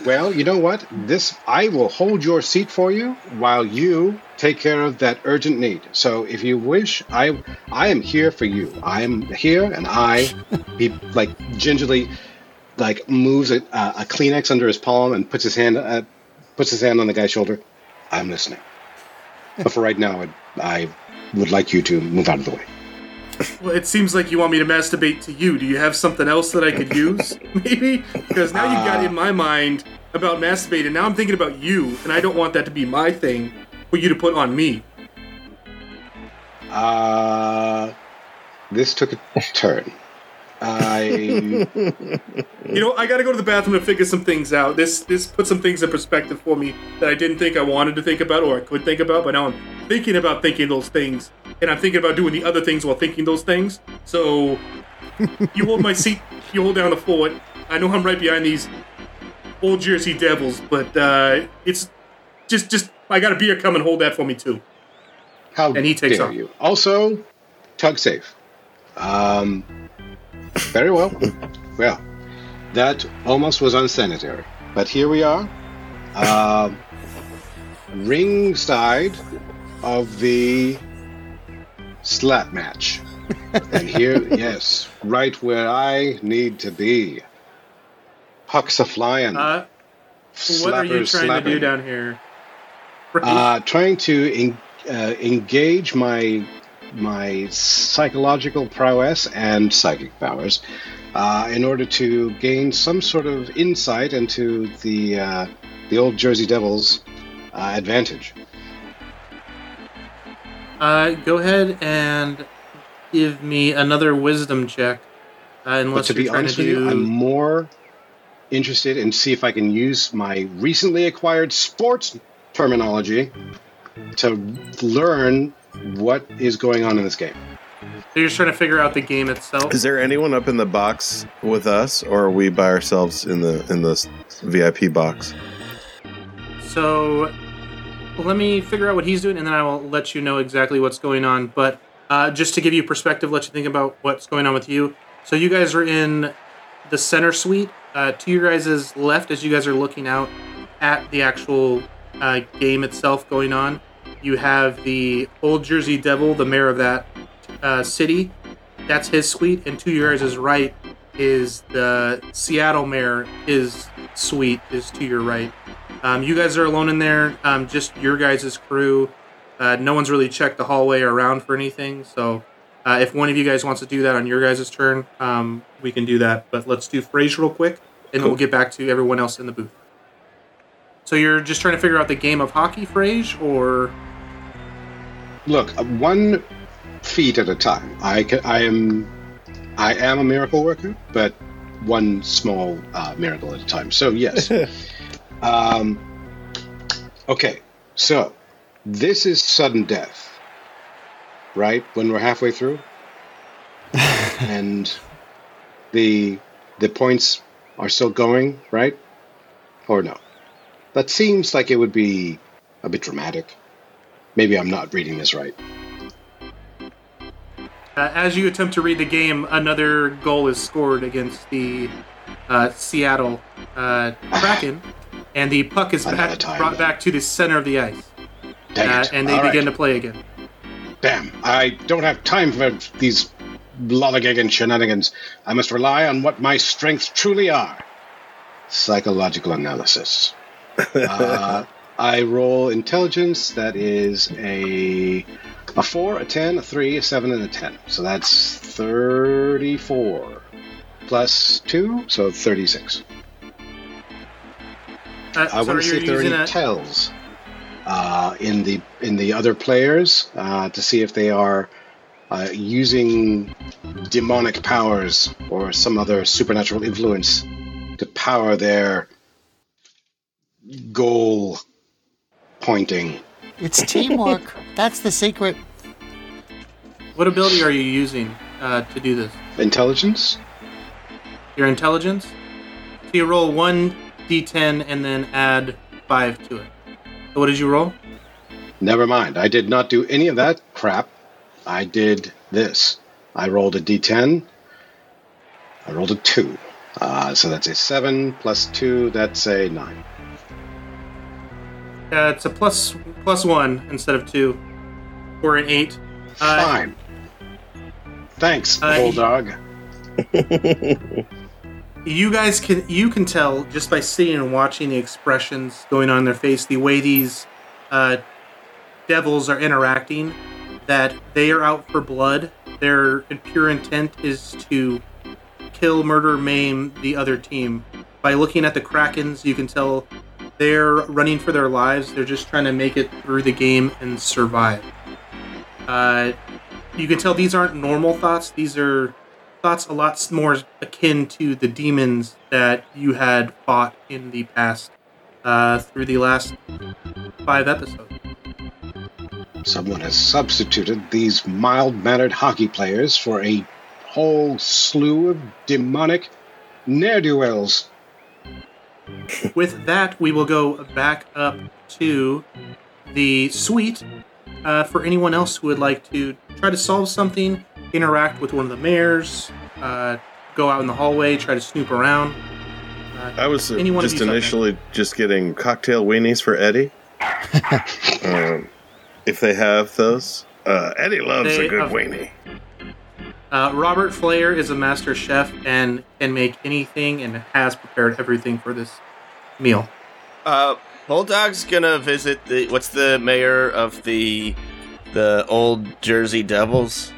well, you know what? This I will hold your seat for you while you take care of that urgent need. So, if you wish, I I am here for you. I am here, and I he like gingerly like moves a, a Kleenex under his palm and puts his hand uh, puts his hand on the guy's shoulder. I'm listening. But for right now, I, I would like you to move out of the way. Well, it seems like you want me to masturbate to you. Do you have something else that I could use? Maybe? Because now you got in my mind about masturbating. Now I'm thinking about you, and I don't want that to be my thing for you to put on me. Uh, this took a turn. I You know, I gotta go to the bathroom to figure some things out. This this put some things in perspective for me that I didn't think I wanted to think about or I could think about, but now I'm thinking about thinking those things. And I'm thinking about doing the other things while thinking those things. So you hold my seat, you hold down the fort. I know I'm right behind these old Jersey Devils, but uh it's just just I got a beer come and hold that for me too. how And he takes dare off. you? Also, tug safe. Um, very well. well, that almost was unsanitary, but here we are, um, ringside of the slap match, and here, yes, right where I need to be. Pucks a flying. Uh what are you slappers trying to do down here? Uh, trying to en- uh, engage my my psychological prowess and psychic powers uh, in order to gain some sort of insight into the uh, the old Jersey Devils' uh, advantage. Uh, go ahead and give me another wisdom check. Uh, But unless to you're be trying honest to with you, I'm more interested in see if I can use my recently acquired sports terminology to learn what is going on in this game. So you're just trying to figure out the game itself. Is there anyone up in the box with us, or are we by ourselves in the in the VIP box? So let me figure out what he's doing, and then I will let you know exactly what's going on. But uh, just to give you perspective, let you think about what's going on with you. So you guys are in the center suite. Uh, to your guys' left, as you guys are looking out at the actual uh, game itself going on, you have the Old Jersey Devil, the mayor of that uh, city. That's his suite, and to your guys' right is the Seattle mayor. His suite is to your right. Um, you guys are alone in there, um, just your guys' crew. Uh, no one's really checked the hallway or around for anything. So, uh, if one of you guys wants to do that on your guys' turn, um, we can do that. But let's do Frasier real quick, and then we'll get back to everyone else in the booth. So you're just trying to figure out the game of hockey, Frage, or Look, uh, one feat at a time. I ca I am, I am a miracle worker, but one small uh, miracle at a time. So yes. um, okay, so this is sudden death, right? When we're halfway through, and the the points are still going, right? Or no? That seems like it would be a bit dramatic. Maybe I'm not reading this right. uh, as you attempt to read the game, another goal is scored against the uh, Seattle uh, Kraken, and the puck is back, brought then. back to the center of the ice, Dang uh, it. and they All begin right. to play again. Damn, I don't have time for these lollygagging shenanigans. I must rely on what my strengths truly are psychological analysis. uh, I roll intelligence. That is a a four, a ten, a three, a seven, and a ten. So that's thirty-four plus two, so thirty-six. Uh, I so want to see if there are any a- tells uh, in the in the other players uh, to see if they are uh, using demonic powers or some other supernatural influence to power their goal pointing. It's teamwork. That's the secret. What ability are you using uh, to do this? Intelligence? Your intelligence. So you roll one d10 and then add five to it. So what did you roll? Never mind. I did not do any of that crap. I did this. I rolled a d10. I rolled a 2. Uh, so that's a 7 plus 2. That's a 9. Uh, it's a plus plus one instead of two, or an eight. Uh, Fine. Thanks, uh, bulldog. you guys can you can tell just by seeing and watching the expressions going on in their face, the way these uh, devils are interacting, that they are out for blood. Their pure intent is to kill, murder, maim the other team. By looking at the krakens, you can tell they're running for their lives. They're just trying to make it through the game and survive. Uh, you can tell these aren't normal thoughts. These are thoughts a lot more akin to the demons that you had fought in the past uh, through the last five episodes. Someone has substituted these mild mannered hockey players for a whole slew of demonic ne'er do wells. With that, we will go back up to the suite uh, for anyone else who would like to try to solve something, interact with one of the mayors, uh, go out in the hallway, try to snoop around. Uh, I was uh, Anyone just you's up initially just getting cocktail weenies for Eddie. um, if they have those, uh, Eddie loves They a good have- weenie. Uh, Robert Flair is a master chef and can make anything and has prepared everything for this meal. Uh, Bulldog's gonna visit the what's the mayor of the the old Jersey Devils?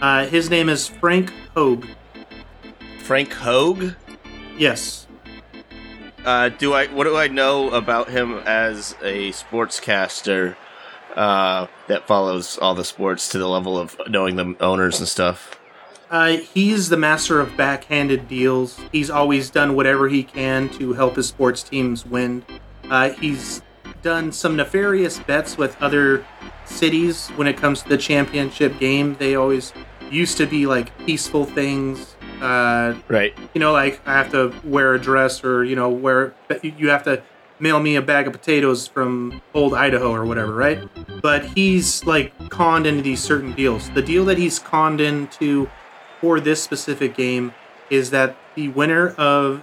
Uh, his name is Frank Hogue. Frank Hogue. Yes. Uh, do I what do I know about him as a sportscaster uh, that follows all the sports to the level of knowing the owners and stuff? Uh, he's the master of backhanded deals. He's always done whatever he can to help his sports teams win. Uh, he's done some nefarious bets with other cities when it comes to the championship game. They always used to be like peaceful things. Uh, Right. you know, like I have to wear a dress or, you know, wear, you have to mail me a bag of potatoes from old Idaho or whatever, right? But he's like conned into these certain deals. The deal that he's conned into for this specific game is that the winner of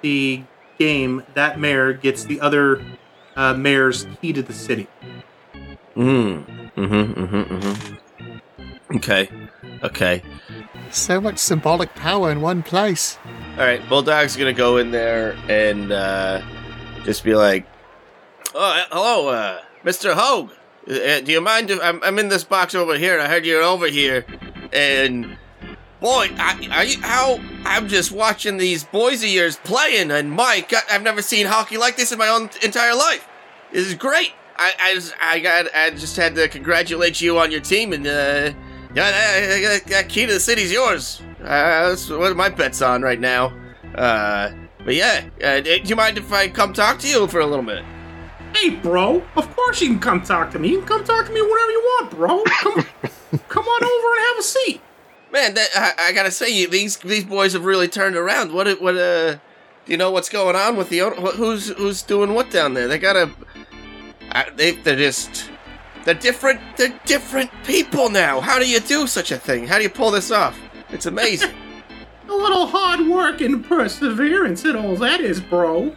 the game, that mayor, gets the other uh, mayor's key to the city. Mm. Mm-hmm. Mm-hmm. Mm-hmm. Okay. Okay. So much symbolic power in one place. All right, Bulldog's gonna go in there and uh, just be like, "Oh, uh, hello, uh, Mr. Hogue. Uh, do you mind if I'm, I'm in this box over here? I heard you're over here, and Boy, I, are you, how I'm just watching these boys of yours playing, and my God, I've never seen hockey like this in my own entire life. This is great. I, I, just, I got, I just had to congratulate you on your team, and uh, yeah, that, that- that key to the city's yours. Uh, that's what my bet's on right now. Uh, but yeah, uh, do you mind if I come talk to you for a little bit? Hey, bro. Of course you can come talk to me. You can come talk to me whenever you want, bro. Come, come on over and have a seat. Man, that, I, I gotta say, you- these these boys have really turned around. What what uh, do you know what's going on with the own- wh- who's who's doing what down there? They gotta, I, they they're just they're different. They're different people now. How do you do such a thing? How do you pull this off? It's amazing. A little hard work and perseverance and all that is, bro.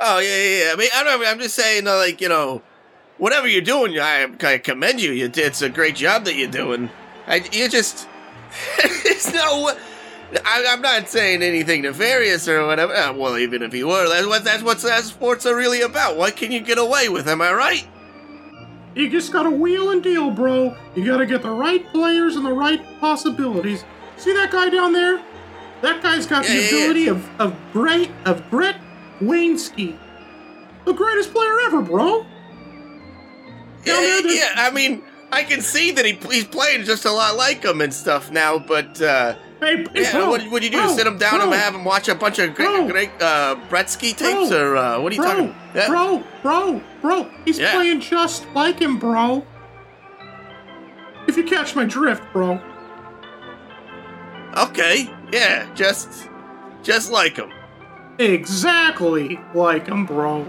oh yeah, yeah, yeah. I mean, I don't. I'm just saying, uh, like you know, whatever you're doing, I, I commend you. You it's a great job that you're doing. I, you just there's no. I, I'm not saying anything nefarious or whatever. Uh, well, even if you were, that's what that's what that sports are really about. What can you get away with? Am I right? You just gotta wheel and deal, bro. You gotta get the right players and the right possibilities. See that guy down there? That guy's got Yeah, the yeah, yeah. ability of of great of Brett Waynsky, the greatest player ever, bro. Down Yeah, there, yeah. I mean, I can see that he he's playing just a lot like him and stuff now. But uh, Hey, hey, yeah, bro, what would you do? bro, Sit him down bro, and have him watch a bunch of great, great uh, Bretsky tapes, or uh, what are you bro, talking? Yeah. Bro, bro, bro, he's Yeah. playing just like him, bro. If you catch my drift, bro. Okay, yeah, just just like him. Exactly like him, bro.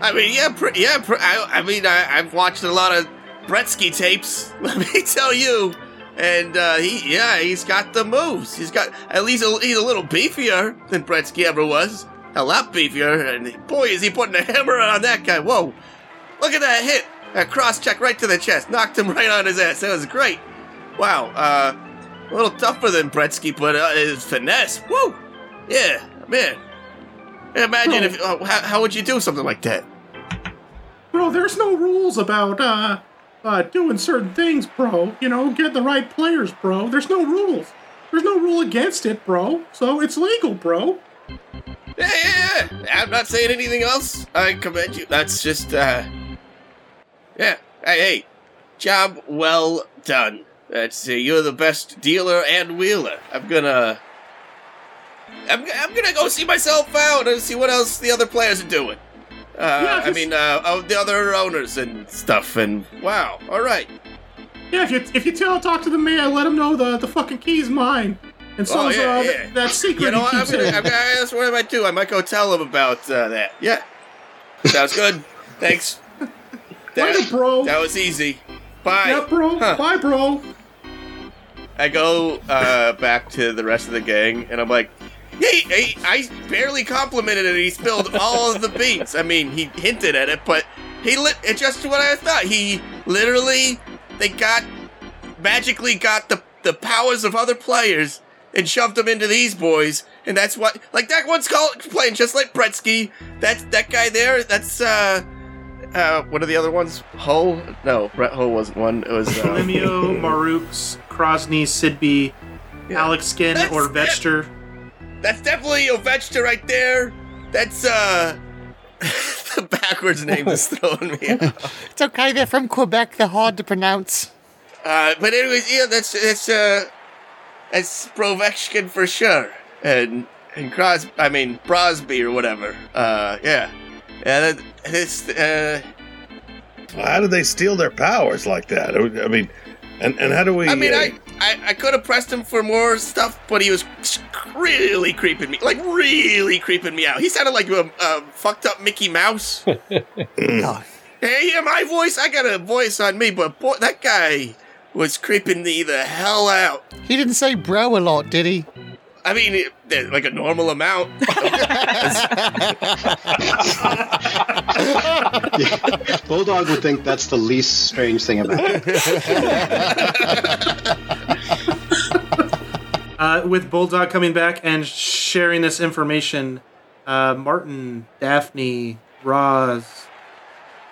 I mean, yeah, pr- yeah. Pr- I, I mean, I, I've watched a lot of Bretsky tapes. Let me tell you, and uh, he, yeah, he's got the moves. He's got at least a, he's a little beefier than Bretsky ever was. A lot beefier, and boy, is he putting a hammer on that guy. Whoa, look at that hit! A cross check right to the chest, knocked him right on his ass. That was great. Wow, uh, a little tougher than Bretsky, but uh, his finesse. Woo, yeah, man. Imagine if uh, how, how would you do something like that? Bro, there's no rules about uh uh doing certain things, bro. You know, get the right players, bro. There's no rules. There's no rule against it, bro. So it's legal, bro. Yeah, yeah, yeah. I'm not saying anything else. I commend you. That's just, uh. Yeah. Hey, hey. Job well done. That's, uh, you're the best dealer and wheeler. I'm gonna. I'm, I'm gonna go see myself out and see what else the other players are doing. Uh, Yeah, I mean, uh, oh, the other owners and stuff, and wow, alright. Yeah, if you if you tell talk to the mayor, let him know the the fucking key's mine. And so Oh, is, yeah, uh, yeah. th- that secret You know what? I'm gonna. I'm gonna, that's what I might do. I might go tell him about uh, that. Yeah. Sounds good. Thanks. Later, bro. That was easy. Bye. Yeah, bro. Huh. Bye, bro. I go uh, back to the rest of the gang, and I'm like, "Hey, hey, I barely complimented it. He spilled all of the beans. I mean, he hinted at it, but he lit. It's just what I thought. He literally, they got magically got the the powers of other players and shoved them into these boys, and that's what. Like that one's called playing just like Bretsky. That that guy there. That's uh. Uh, what are the other ones? Hull? No, Brett Hull wasn't one. It was uh, Marooks, Krosny, Sidby, Yeah. Alex Skin, That's or. Vetster. That's definitely Ovechta right there. That's uh the backwards name is throwing me off. It's okay, they're from Quebec, they're hard to pronounce. Uh but anyways, yeah, that's that's uh that's Provechkin for sure. And and Cros I mean Brosby or whatever. Uh yeah. Yeah, that, it's uh How do they steal their powers like that? I mean, and, and how do we? I mean uh, I I, I could have pressed him for more stuff, but he was really creeping me, like really creeping me out. He sounded like a, a fucked up Mickey Mouse. God. Hey, yeah, my voice. I got a voice on me, but boy, that guy was creeping me the hell out. He didn't say bro a lot, did he? I mean, it, it- like a normal amount. Bulldog would think that's the least strange thing about it. Uh, with Bulldog coming back and sharing this information, uh, Martin, Daphne, Roz,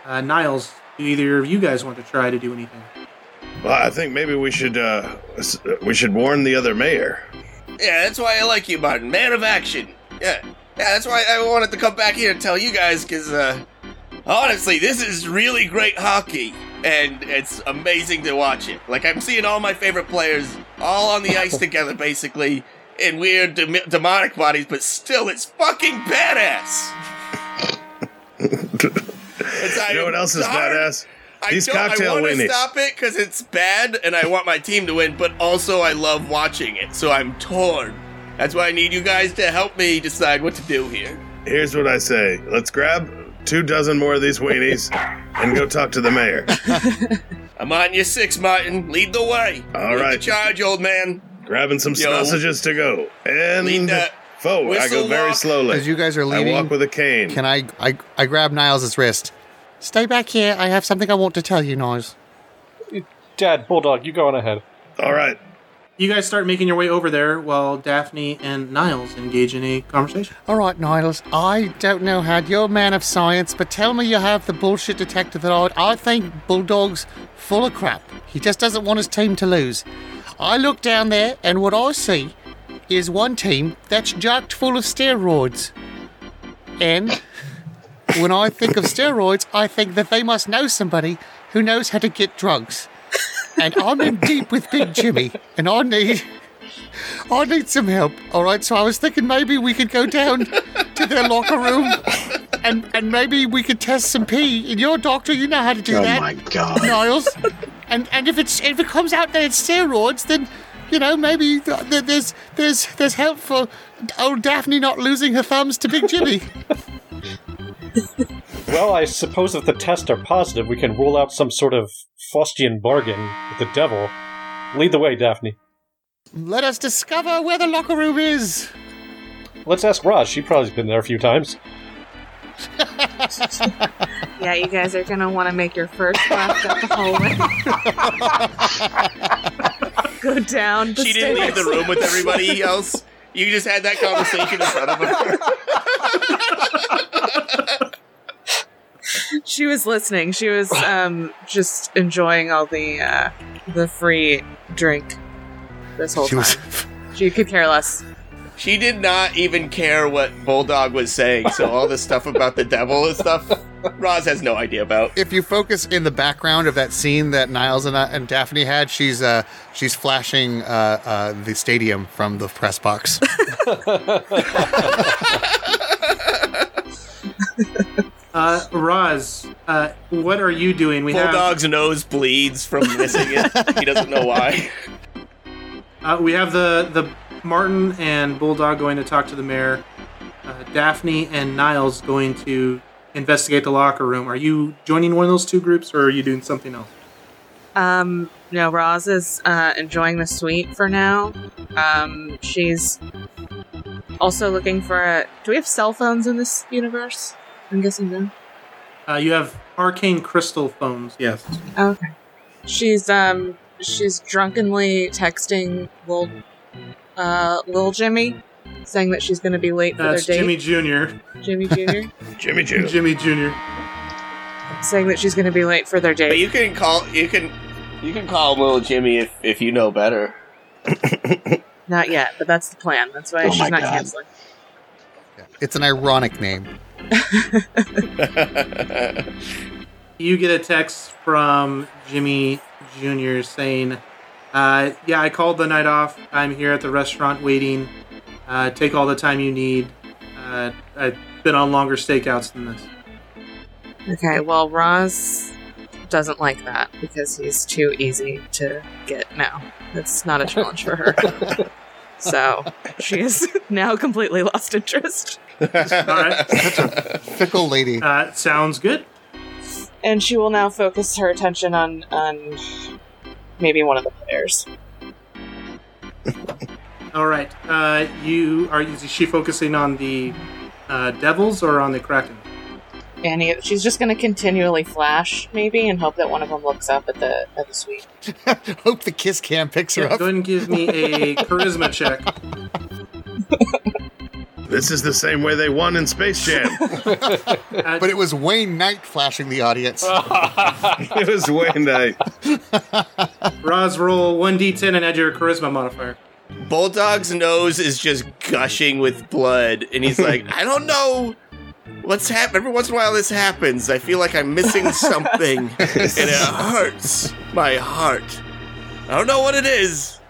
uh, Niles, do either of you guys want to try to do anything? Well, I think maybe we should uh, we should warn the other mayor. Yeah, that's why I like you, Martin. Man of action. Yeah. Yeah, that's why I wanted to come back here and tell you guys, because, uh, honestly, this is really great hockey, and it's amazing to watch it. Like, I'm seeing all my favorite players all on the ice together, basically, in weird dem- demonic bodies, but still, it's fucking badass. It's- You know what else is badass? I These don't, cocktail I want to stop it because it's bad, and I want my team to win. But also, I love watching it, so I'm torn. That's why I need you guys to help me decide what to do here. Here's what I say: Let's grab two dozen more of these weenies and go talk to the mayor. I'm on your six, Martin. Lead the way. All Lead right. the charge, old man. Grabbing some Yo. sausages to go. And Lead that forward. I go very walk. slowly. As you guys are leaving, I walk with a cane. can I, I I grab Niles' wrist? Stay back here. I have something I want to tell you, Niles. Dad, Bulldog, you go on ahead. All right. You guys start making your way over there while Daphne and Niles engage in a conversation. All right, Niles. I don't know how you're a man of science, but tell me you have the bullshit detector that I, I think Bulldog's full of crap. He just doesn't want his team to lose. I look down there, and what I see is one team that's jacked full of steroids. And when I think of steroids, I think that they must know somebody who knows how to get drugs. And I'm in deep with Big Jimmy, and I need I need some help. All right, so I was thinking maybe we could go down to their locker room and and maybe we could test some pee. And you're a doctor, you know how to do Oh that, my god. Niles. And and if it's if it comes out that it's steroids, then you know maybe th- th- there's there's there's help for old Daphne not losing her thumbs to Big Jimmy. Well, I suppose if the tests are positive, we can rule out some sort of Faustian bargain with the devil. Lead the way, Daphne. Let us discover where the locker room is. Let's ask Roz. She probably's been there a few times. Yeah, you guys are gonna want to make your first left up the hallway. Go down. The She didn't leave the room with everybody else. You just had that conversation in front of her. She was listening. She was um, just enjoying all the uh, the free drink this whole She time. was. She could care less. She did not even care what Bulldog was saying. So all this stuff about the devil and stuff, Roz has no idea about. If you focus in the background of that scene that Niles and, uh, and Daphne had, she's uh, she's flashing uh, uh, the stadium from the press box. Uh, Roz, uh, what are you doing? We have Bulldog's nose bleeds from missing it. he doesn't know why. uh, we have the the Martin and Bulldog going to talk to the mayor. Uh, Daphne and Niles going to investigate the locker room. Are you joining one of those two groups, or are you doing something else? Um, no, Roz is uh, enjoying the suite for now. Um, she's also looking for a. Do we have cell phones in this universe? I'm guessing no. Uh, you have arcane crystal phones. Yes. Oh, okay. She's um she's drunkenly texting little uh little Jimmy, saying that she's going to be late for That's their date. Jimmy. Jr. Jimmy Jr. Jimmy Jew. Jimmy Jr. saying that she's going to be late for their date. But you can call you can you can call him little Jimmy if, if you know better. Not yet, but that's the plan. That's why Oh she's my not God. canceling. it's an ironic name. You get a text from Jimmy Jr. saying, uh, "Yeah, I called the night off. I'm here at the restaurant waiting. Uh, take all the time you need. Uh, I've been on longer stakeouts than this." Okay, well, Roz doesn't like that because he's too easy to get now. It's not a challenge for her. so she has now completely lost interest. All right, That's a Fickle lady. uh, sounds good. And she will now focus her attention on on maybe one of the players. All right, uh, you are is she focusing on the uh, devils or on the kraken? And she's just going to continually flash, maybe, and hope that one of them looks up at the at the suite. Hope the kiss cam picks her Yeah, up. go ahead and give me a charisma check. This is the same way they won in Space Jam. But it was Wayne Knight flashing the audience. it was Wayne Knight. Roz, roll 1d10 and add your charisma modifier. Bulldog's nose is just gushing with blood, and he's like, I don't know what's happening. Every once in a while, this happens. I feel like I'm missing something, and it hurts my heart. I don't know what it is.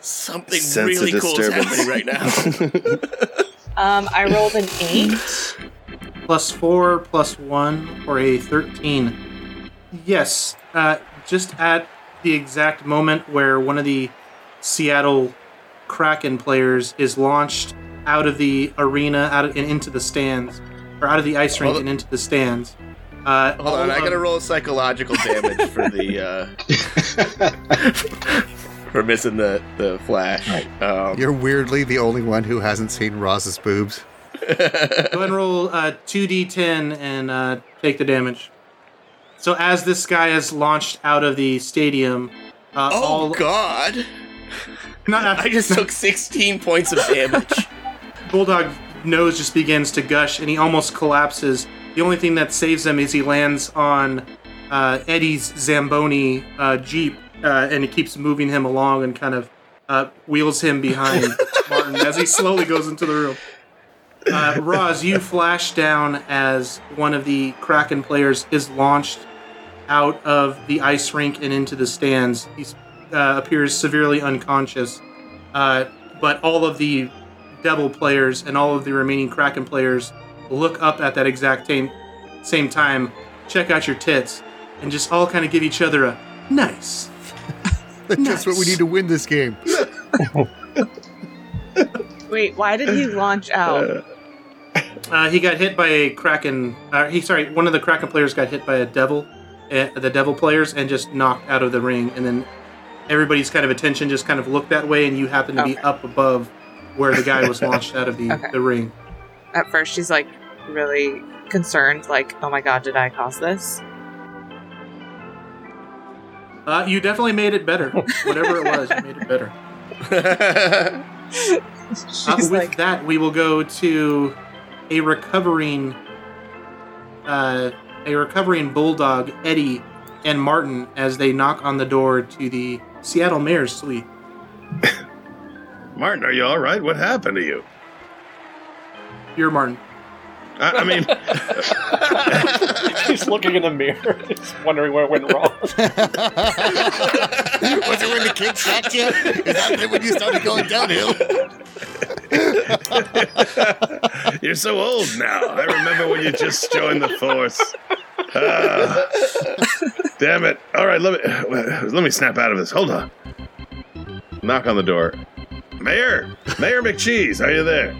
Something Sense really cool is happening right now. Um, I rolled an eight. Plus 4, plus 1, or a 13. Yes, uh, just at the exact moment where one of the Seattle Kraken players is launched out of the arena out of, and into the stands, or out of the ice rink and into the stands. Uh, Hold on, all I gotta roll psychological damage for the uh for missing the the flash. Um, You're weirdly the only one who hasn't seen Roz's boobs. Go ahead and roll uh, 2d10 and uh, take the damage. So as this guy is launched out of the stadium, uh, oh all God! not, I just took 16 points of damage. Bulldog nose just begins to gush and he almost collapses. The only thing that saves him is he lands on uh, Eddie's Zamboni uh, Jeep uh, and it keeps moving him along and kind of uh, wheels him behind Martin as he slowly goes into the room. Uh, Roz, you flash down as one of the Kraken players is launched out of the ice rink and into the stands. He uh, appears severely unconscious, uh, but all of the Devil players and all of the remaining Kraken players look up at that exact same same time, check out your tits, and just all kind of give each other a nice. That's just what we need to win this game. Wait, why did he launch out? Uh, he got hit by a Kraken. Uh, he sorry, one of the Kraken players got hit by a Devil, uh, the Devil players, and just knocked out of the ring. And then everybody's kind of attention just kind of looked that way, and you happen to be up above where the guy was launched out of the, Okay. the ring. At first, she's like really concerned, like, "Oh my god, did I cause this?" Uh, you definitely made it better. Whatever it was, you made it better. Uh, with like, that, we will go to a recovering, uh, a recovering bulldog, Eddie and Martin, as they knock on the door to the Seattle Mayor's suite. Martin, are you all right? What happened to you? You're Martin. I, I mean, He's looking in the mirror, just wondering where it went wrong. Was it when the kid shot you? Is that when you started going downhill? you're so old now. I remember when you just joined the force. Ah. damn it! All right, let me let me snap out of this. Hold on. Knock on the door. Mayor, Mayor McCheese, are you there?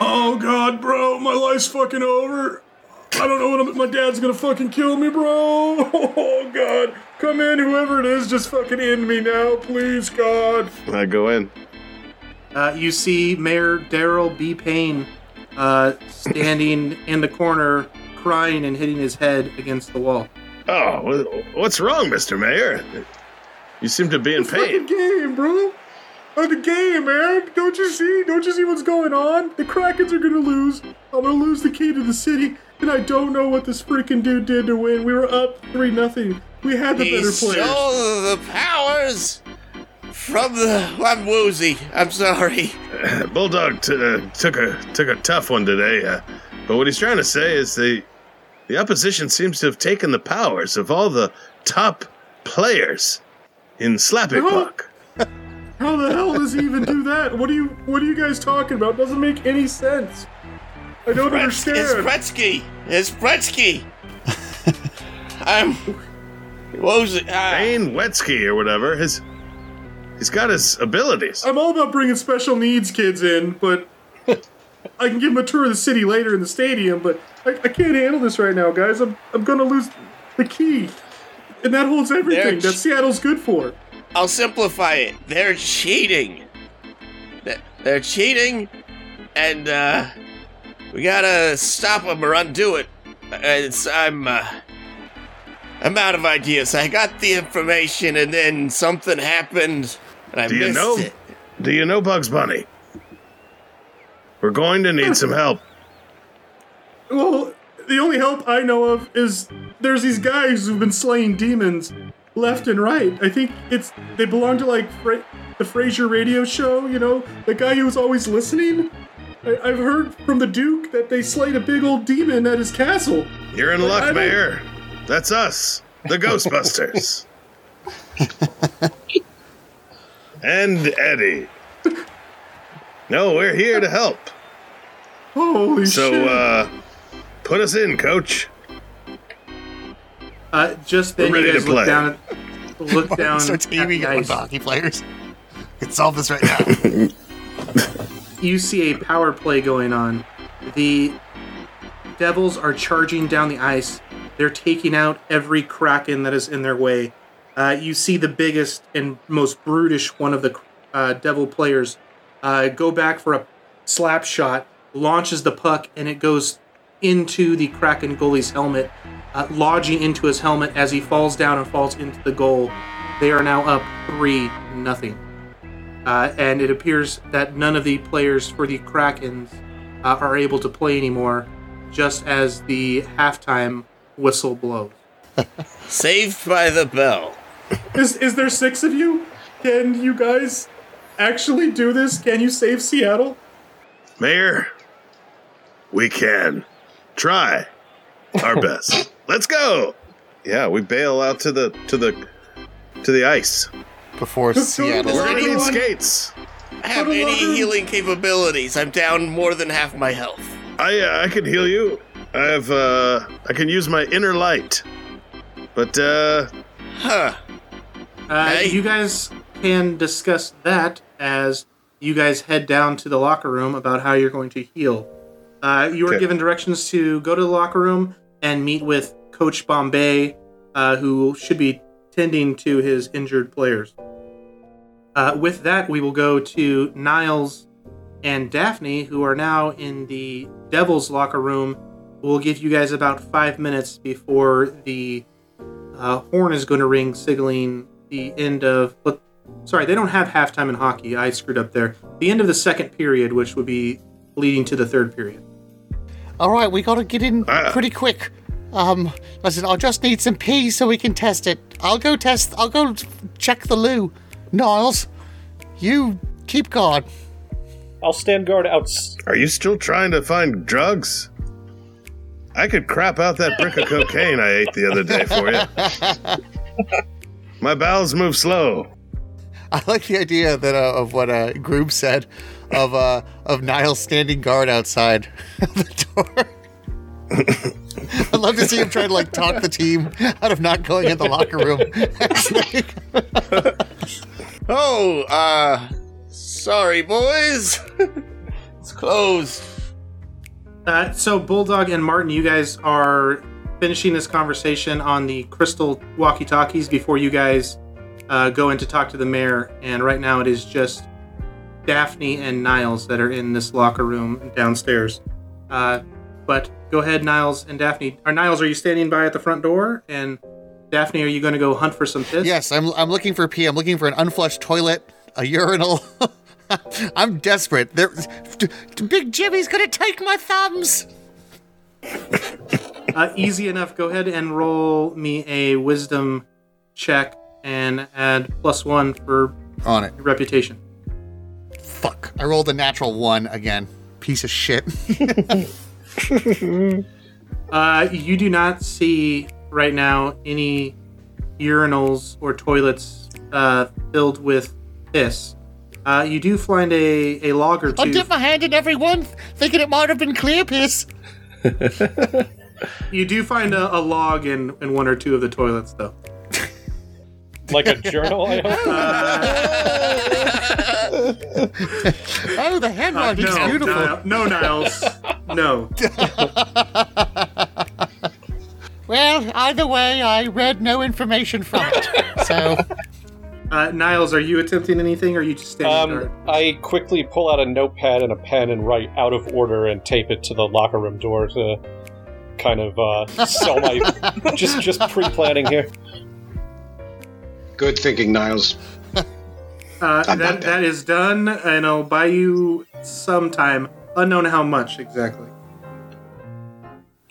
Oh God, bro, my life's fucking over. I don't know what I'm, my dad's gonna fucking kill me, bro. Oh God, come in, whoever it is, just fucking end me now, please, God. I go in. Uh, you see Mayor Daryl B. Payne uh, standing in the corner, crying and hitting his head against the wall. Oh, what's wrong, Mister Mayor? You seem to be in Fucking pain. game, bro. Oh, the game, man. Don't you see? Don't you see what's going on? The Krakens are gonna lose. I'm gonna lose the key to the city, and I don't know what this freaking dude did to win. We were up three nothing. We had the he better stole players. the powers from the. I'm woozy. I'm sorry. Bulldog t- uh, took a took a tough one today, uh, but what he's trying to say is the the opposition seems to have taken the powers of all the top players in Slappy No. Clock. How the hell does he even do that? What are you What are you guys talking about? Doesn't make any sense. I don't Pretz- it's Pretsky. It's Pretsky. I'm. Woozy. Ah. Bane Wetsky or whatever. His he's got his abilities. I'm all about bringing special needs kids in, but I can give them a tour of the city later in the stadium. But I, I can't handle this right now, guys. I'm I'm gonna lose the key, and that holds everything They're that Seattle's good for. I'll simplify it. They're cheating. They're- They're cheating, and uh, we gotta stop them or undo it. It's I'm uh, I'm out of ideas. I got the information, and then something happened, and I Do you know? it. Do you know Bugs Bunny? We're going to need some help. Well, the only help I know of is there's these guys who've been slaying demons, left and right. I think it's they belong to like Fra- the Frasier radio show. You know, the guy who's always listening. I- I've heard from the Duke that they slayed a big old demon at his castle. You're in I luck, don't- Mayor. That's us, the Ghostbusters. and Eddie. No, we're here to help. Holy So, shit! uh, put us in, coach. Uh, just then, we're you guys to look play. down at look down Starts at aiming the at one of hockey players. We can solve this right now. you see a power play going on. The Devils are charging down the ice. They're taking out every Kraken that is in their way. Uh, you see the biggest and most brutish one of the uh, Devil players uh, go back for a slap shot, launches the puck, and it goes into the Kraken goalie's helmet, uh, lodging into his helmet as he falls down and falls into the goal. They are now up 3 nothing. Uh, and it appears that none of the players for the Krakens uh, are able to play anymore, just as the halftime whistle blows. Saved by the bell. Is is there six of you? Can you guys actually do this? Can you save Seattle? Mayor, we can try our best. Let's go. Yeah, we bail out to the to the to the ice. Before Seattle. We're gonna need anyone- skates. Have Put a any locker- healing capabilities? I'm down more than half my health. I uh, I can heal you. I have uh I can use my inner light. But uh Huh. Uh, Hey. You guys can discuss that as you guys head down to the locker room about how you're going to heal. Uh, you were Okay. given directions to go to the locker room and meet with Coach Bombay, uh, who should be tending to his injured players. Uh, with that, we will go to Niles and Daphne, who are now in the Devil's locker room. We'll give you guys about five minutes before the uh, horn is going to ring, signaling the end of. look, Sorry, they don't have halftime in hockey. I screwed up there. The end of the second period, which would be leading to the third period. All right, we gotta get in Ah. pretty quick. Um, listen, I'll just need some pee so we can test it. I'll go test. I'll go check the loo. Niles, you keep guard. I'll stand guard outs. are you still trying to find drugs? I could crap out that brick of cocaine I ate the other day for you. My bowels move slow. I like the idea that uh, of what uh, Groob said of uh, of Niles standing guard outside of the door. I'd love to see him try to like talk the team out of not going in the locker room. Oh, uh, sorry, boys. it's closed. Uh, so, Bulldog and Martin, you guys are finishing this conversation on the crystal walkie talkies before you guys uh, go in to talk to the mayor. And right now, it is just Daphne and Niles that are in this locker room downstairs. Uh, but go ahead, Niles and Daphne. Or Niles, are you standing by at the front door? And Daphne, are you going to go hunt for some piss? yes, I'm I'm looking for pee. I'm looking for an unflushed toilet, a urinal. I'm desperate. There, Big Jimmy's gonna take my thumbs. Uh, easy enough. Go ahead and roll me a wisdom check and add plus one for on it. reputation. Fuck. I rolled a natural one again. Piece of shit. Uh, you do not see right now any urinals or toilets uh, filled with piss. Uh, you do find a, a log or two. I dip my hand in every one, thinking it might have been clear piss. you do find a, a log in, in one or two of the toilets, though. Like a journal, I hope. Oh, the Uh, handwriting's no, beautiful. Nile- no, Niles. No. Well, either way, I read no information from it. So, Uh, Niles, are you attempting anything, or are you just standing Um, guard? I quickly pull out a notepad and a pen and write out of order and tape it to the locker room door to kind of uh, sell my just just pre-planning here. Good thinking, Niles. Uh, that, that is done, and I'll buy you some time. Unknown how much exactly.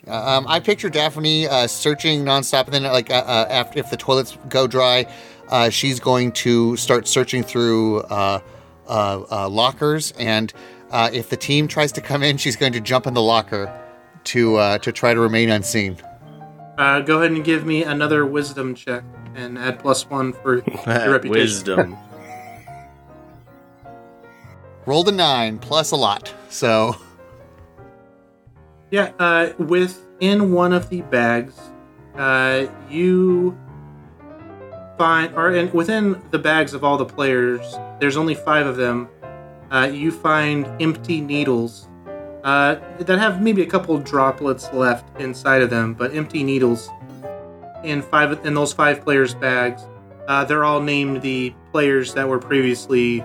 Um, I picture Daphne uh, searching nonstop, and then like uh, uh, after if the toilets go dry, uh, she's going to start searching through uh, uh, uh, lockers, and uh, if the team tries to come in, she's going to jump in the locker to uh, to try to remain unseen. Uh, go ahead and give me another wisdom check and add plus one for your reputation. Wisdom. Rolled a nine plus a lot, so Yeah, uh, within one of the bags, uh, you find, or in, within the bags of all the players, there's only five of them. Uh, you find empty needles uh, that have maybe a couple droplets left inside of them, but empty needles in five in those five players' bags. Uh, they're all named the players that were previously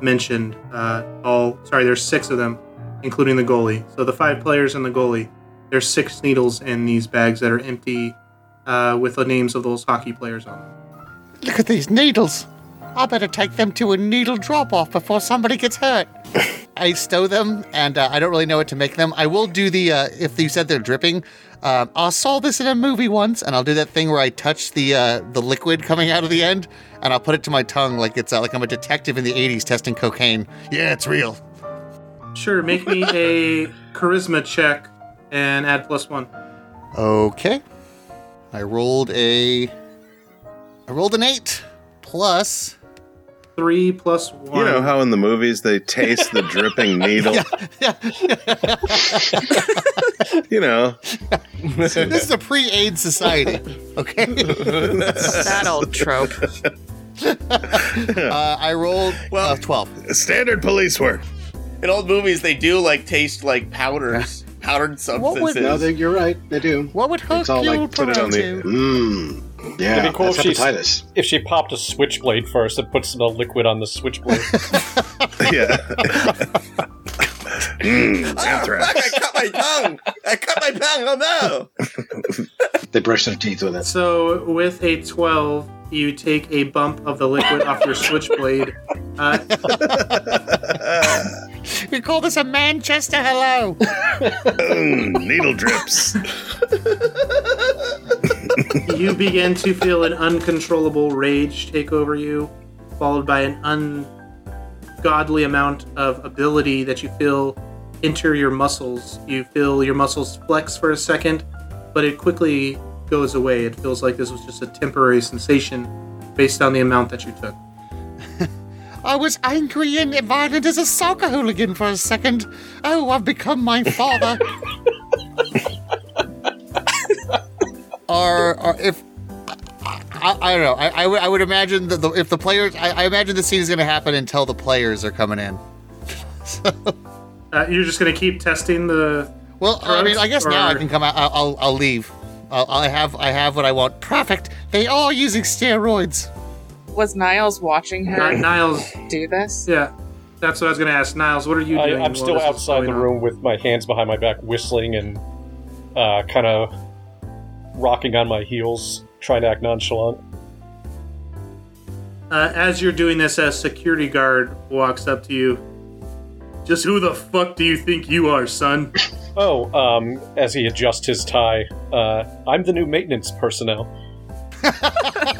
mentioned. Uh, all sorry, there's six of them including the goalie. So the five players and the goalie. There's six needles in these bags that are empty, uh, with the names of those hockey players on them. Look at these needles. I better take them to a needle drop off before somebody gets hurt. I stow them, and uh, I don't really know what to make them. I will do the uh, if you said they're dripping. Um, I saw this in a movie once, and I'll do that thing where I touch the uh, the liquid coming out of the end, and I'll put it to my tongue like it's uh, like I'm a detective in the '80s testing cocaine. Yeah, it's real. Sure, make me a charisma check and add plus one. Okay. I rolled a. I rolled an eight plus. Three plus one. You know how in the movies they taste the dripping needle? you know. this is a pre-AIDS society. Okay. That old trope. uh, I rolled well, uh, twelve. Standard police work. In old movies, they do like taste like powders, powdered substances. No, they, you're right. They do. What would It's all Hercule like put it on the. do? Yeah, It'd be cool that's if she's- hepatitis. If she popped a switchblade first and puts the liquid on the switchblade. Yeah. Mm, Ah, fuck. I cut my tongue! I cut my tongue! Oh no! They brush their teeth with it. So with a twelve, you take a bump of the liquid off your switchblade. Uh, We call this a Manchester hello. Mm, needle drips. you begin to feel an uncontrollable rage take over you, followed by an ungodly amount of ability that you feel enter your muscles. You feel your muscles flex for a second, but it quickly goes away. It feels like this was just a temporary sensation based on the amount that you took. I was angry and violent as a soccer hooligan for a second. Oh, I've become my father. Or, or if I, I don't know, I, I, would, imagine that the, if the players, I, I imagine the scene is going to happen until the players are coming in. Uh, you're just gonna keep testing the. Well, I mean, I guess now I can come out. I'll, I'll, I'll leave. I'll, I have, I have what I want. Perfect. They are using steroids. Was Niles watching Uh, her Niles, do this? yeah, that's what I was gonna ask. Niles, what are you doing? I'm still outside the going on? room with my hands behind my back, whistling and uh, kind of rocking on my heels, trying to act nonchalant. Uh, as you're doing this, a security guard walks up to you. Just who the fuck do you think you are, son? Oh, um, as he adjusts his tie, uh, I'm the new maintenance personnel.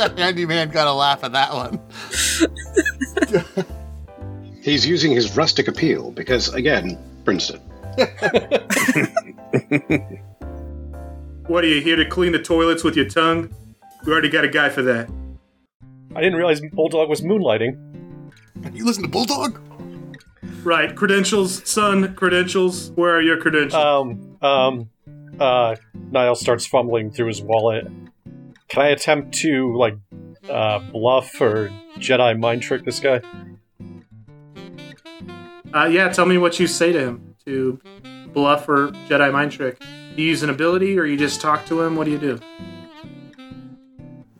The handyman got a laugh at that one. He's using his rustic appeal because, again, Princeton. What are you here to clean the toilets with your tongue? We already got a guy for that. I didn't realize Bulldog was moonlighting. You listen to Bulldog? Right, credentials, son, credentials. Where are your credentials? Um, um, uh, Niall starts fumbling through his wallet. Can I attempt to, like, uh, bluff or Jedi mind trick this guy? Uh, yeah, tell me what you say to him to bluff or Jedi mind trick. You use an ability or you just talk to him? What do you do?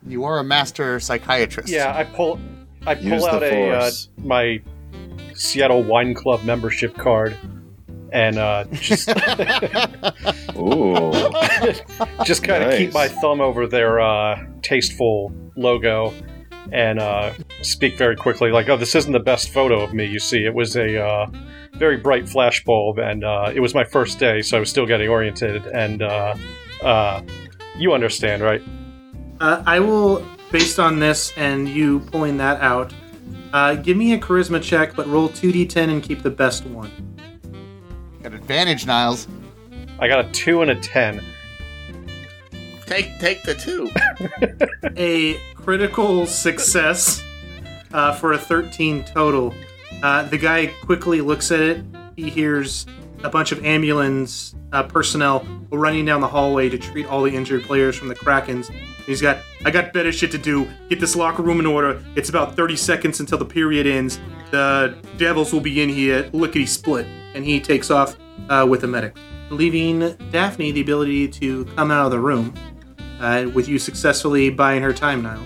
You are a master psychiatrist. Yeah, I pull, I pull Use out a uh, my Seattle Wine Club membership card, and uh, just Ooh. just kind of keep my thumb over their uh, tasteful logo, and uh, speak very quickly, like, "Oh, this isn't the best photo of me. You see, it was a uh, very bright flash bulb, and uh, it was my first day, so I was still getting oriented. And uh, uh, you understand, right? Uh, I will, based on this and you pulling that out, uh, give me a charisma check, but roll 2d10 and keep the best one. Got advantage, Niles. I got a two and a ten. Take take the two. a critical success uh, for a 13 total. Uh, the guy quickly looks at it. He hears a bunch of ambulance uh, personnel running down the hallway to treat all the injured players from the Krakens. He's got, I got better shit to do. Get this locker room in order. It's about 30 seconds until the period ends. The Devils will be in here, lickety split. And he takes off uh, with the medic, leaving Daphne the ability to come out of the room uh, with you successfully buying her time now.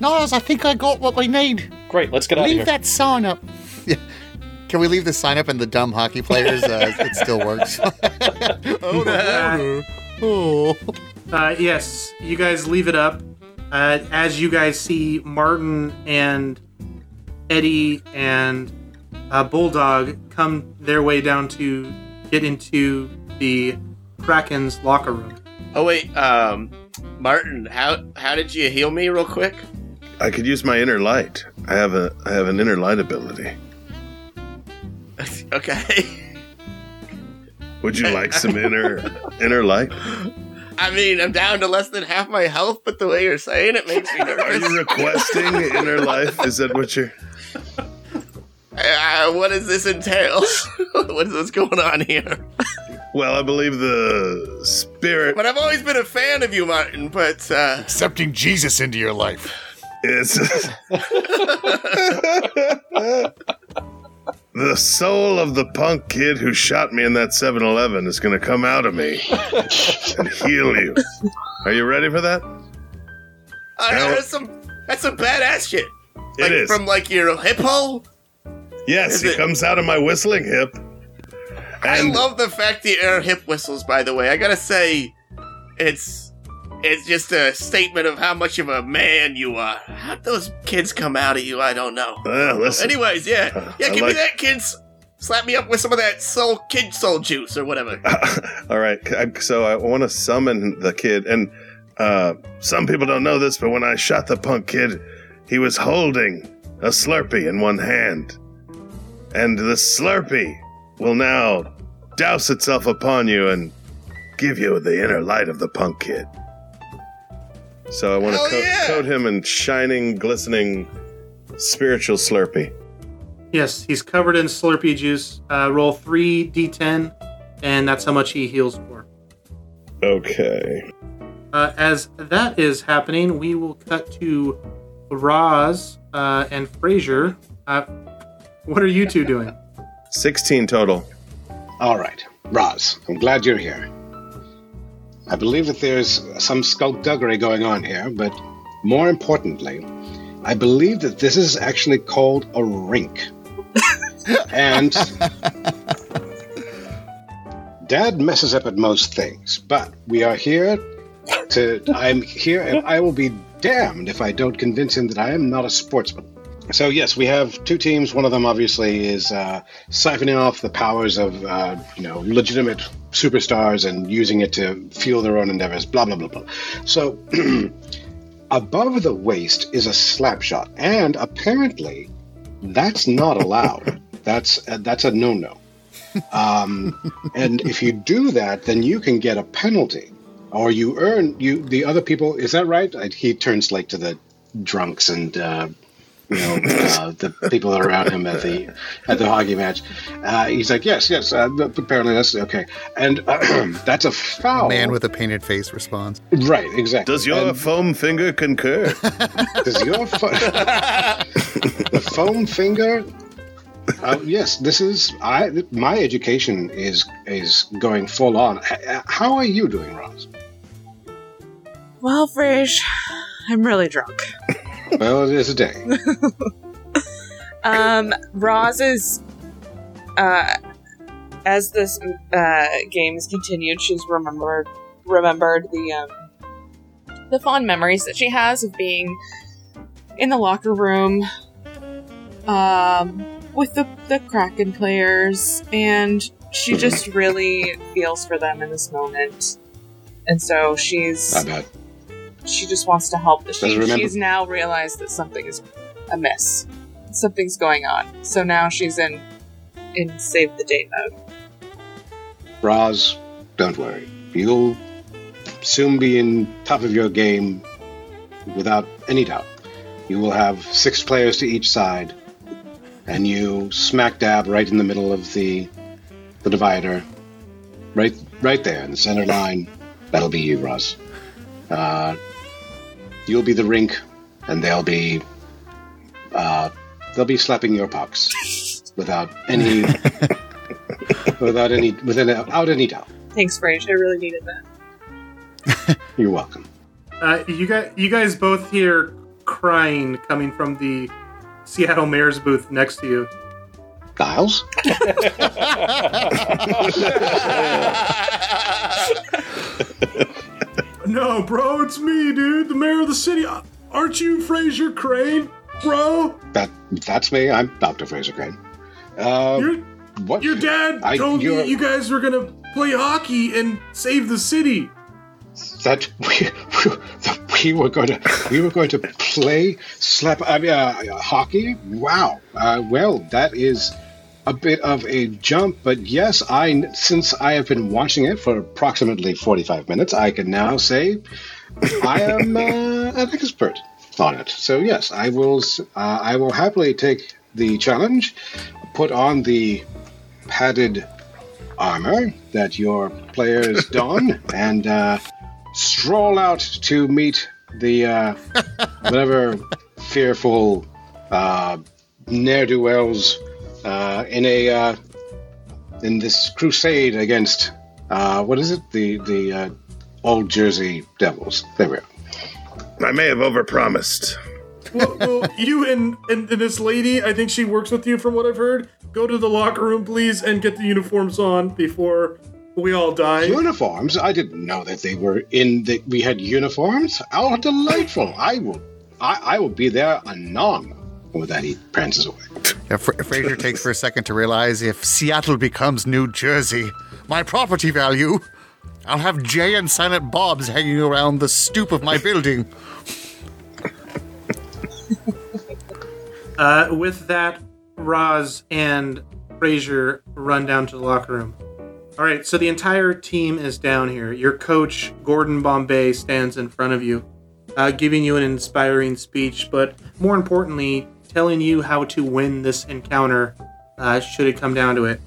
Niles, I think I got what we need. Great, let's get out of Leave here. that sign up. Can we leave the sign up and the dumb hockey players? Uh, it still works. oh, the water. Oh. Uh, yes, you guys leave it up. Uh, as you guys see Martin and Eddie and uh, Bulldog come their way down to get into the Kraken's locker room. Oh wait, um, Martin, how how did you heal me real quick? I could use my inner light. I have a I have an inner light ability. okay. Would you like some inner inner light? I mean, I'm down to less than half my health, but the way you're saying it makes me nervous. Are you requesting inner life? Is that what you're? Uh, what does this entail? what is what's going on here? Well, I believe the spirit But I've always been a fan of you, Martin. But uh, Accepting Jesus into your life. is the soul of the punk kid who shot me in that 7-Eleven is going to come out of me and heal you. Are you ready for that? uh, Now- that's some that's some badass shit. Like It is. from like your hip hole. Yes, Is he it- comes out of my whistling hip. I love the fact the air hip whistles. By the way, I gotta say, it's it's just a statement of how much of a man you are. How'd those kids come out of you? I don't know. Well, listen. Anyways, yeah, Uh, yeah. I Give me that, kids. Slap me up with some of that soul kid soul juice or whatever. All right, so I want to summon the kid, and uh, some people don't know this, but when I shot the punk kid, he was holding a Slurpee in one hand, and the Slurpee will now douse itself upon you and give you the inner light of the punk kid. So I want to Hell co- yeah! coat him in shining, glistening, spiritual Slurpee. Yes, he's covered in Slurpee juice. Uh, roll 3d10, and that's how much he heals for. Okay. Uh, as that is happening, we will cut to Roz uh, and Frasier. Uh, what are you two doing? 16 total. All right, Roz, I'm glad you're here. I believe that there's some skullduggery going on here, but more importantly, I believe that this is actually called a rink. and Dad messes up at most things, but we are here to. I'm here, and I will be damned if I don't convince him that I am not a sportsman. So yes, we have two teams. One of them obviously is uh, siphoning off the powers of uh, you know legitimate superstars and using it to fuel their own endeavors. Blah blah blah blah. So above the waist is a slap shot, and apparently that's not allowed. that's uh, that's a no no. Um, and if you do that, then you can get a penalty, or you earn you the other people. Is that right? He turns like to the drunks and. Uh, you know uh, the people that are around him at the at the hockey match. Uh, he's like, yes, yes. Uh, apparently that's okay, and uh, that's a foul. Man with a painted face responds. right, exactly. Does your And foam finger concur? does your fo- the foam finger? Uh, yes, this is I. My education is is going full on. How are you doing, Roz? Well, Frisch, I'm really drunk. Well, it is a day. Um, Roz is, uh, as this uh, game has continued, she's remembered remembered the um, the fond memories that she has of being in the locker room um, with the, the Kraken players, and she just really feels for them in this moment. And so she's Not bad. She just wants to help. She, she's now realized that something is amiss. Something's going on. So now she's in in save the date mode. Roz, don't worry. You'll soon be in top of your game without any doubt. You will have six players to each side, and you smack dab right in the middle of the the divider, right right there in the center line. That'll be you, Roz. Uh, you'll be the rink, and they'll be uh, they'll be slapping your pucks without any without any without any doubt. Thanks, Frage. I really needed that. You're welcome. Uh, you guys, you guys both hear crying coming from the Seattle Mayor's booth next to you. Giles? No, bro, it's me, dude, the mayor of the city. Aren't you Frasier Crane, bro? That that's me. I'm Dr. Frasier Crane. Uh, Your what? your dad I- told me you're- you guys were gonna play hockey and save the city. that we, that we were going to we were going to play slap I mean, uh, hockey. Wow. Uh, well, that is a bit of a jump, but yes, I since I have been watching it for approximately 45 minutes, I can now say I am uh, an expert on it. So yes, I will uh, I will happily take the challenge, put on the padded armor that your players don, and uh, stroll out to meet the uh, whatever fearful uh, ne'er do wells in a uh, in this crusade against uh, what is it the the uh, old Jersey Devils. There we are. I may have overpromised. well, well, you and, and and this lady, I think she works with you from what I've heard. Go to the locker room, please, and get the uniforms on before we all die. Uniforms? I didn't know that they were in the. We had uniforms. Oh, delightful! I will. I, I will be there anon. With that, he prances away. Yeah, Fra- Frasier takes for a second to realize if Seattle becomes New Jersey, my property value, I'll have Jay and Silent Bob's hanging around the stoop of my building. Uh, with that, Roz and Frasier run down to the locker room. All right, so the entire team is down here. Your coach, Gordon Bombay, stands in front of you, uh, giving you an inspiring speech, but more importantly, telling you how to win this encounter uh, should it come down to it.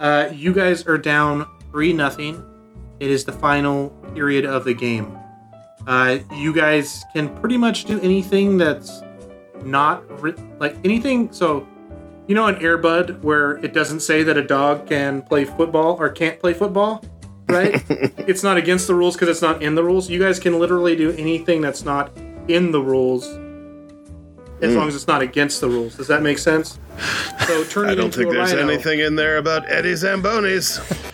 Uh, you guys are down 3 nothing. It is the final period of the game. Uh, you guys can pretty much do anything that's not ri- like anything. So, you know, an Airbud where it doesn't say that a dog can play football or can't play football, right? it's not against the rules because it's not in the rules. You guys can literally do anything that's not in the rules as long as it's not against the rules. Does that make sense? So turn I it don't think there's rhino. anything in there about Eddie Zambonis.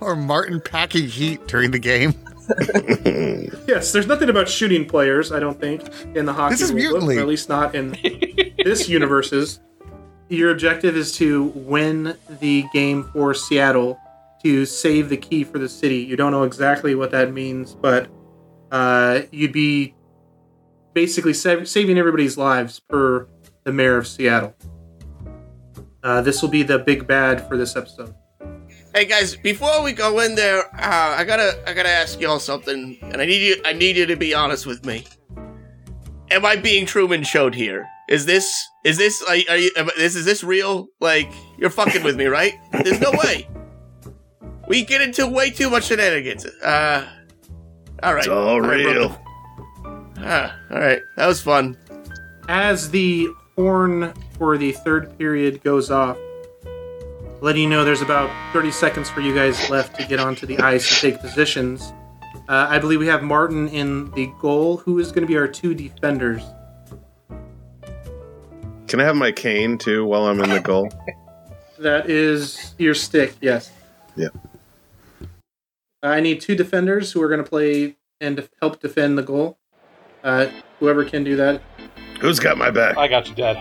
Or Martin packing heat during the game. Yes, there's nothing about shooting players. I don't think in the hockey This is rule book, or at least not in this universe's. Your objective is to win the game for Seattle to save the key for the city. You don't know exactly what that means, but uh, you'd be basically sa- saving everybody's lives per the mayor of Seattle. Uh, this will be the big bad for this episode. Hey guys, before we go in there, uh, I gotta I gotta ask y'all something, and I need you I need you to be honest with me. Am I being Truman showed here? Is this is this are, are you am- this is this real? Like you're fucking with me, right? There's no way. We get into way too much shenanigans. Uh, all right. It's all I real. The- Ah, all right. That was fun. as the horn for the third period goes off, letting you know there's about 30 seconds for you guys left to get onto the ice and take positions. Uh, I believe we have Martin in the goal, who is going to be our two defenders. Can I have my cane too while I'm in the goal? That is your stick, yes. Yep. I need two defenders who are going to play and help defend the goal. Uh, whoever can do that. Who's got my back? I got you, Dad.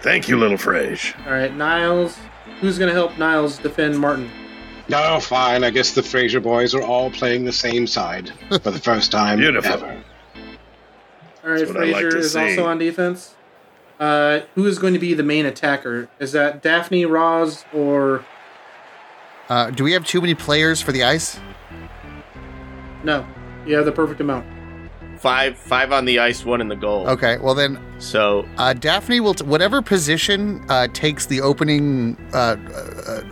Thank you, little Frage. All right, Niles. Who's going to help Niles defend Martin? No, fine. I guess the Frasier boys are all playing the same side for the first time Beautiful. ever. All right, That's what I like Frasier is see. also on defense. Uh, who is going to be the main attacker? Is that Daphne, Roz, or Uh, do we have too many players for the ice? no? You have the perfect amount. Five, five on the ice, one in the goal. Okay, well then, So uh, Daphne will t- whatever position uh, takes the opening, uh, uh,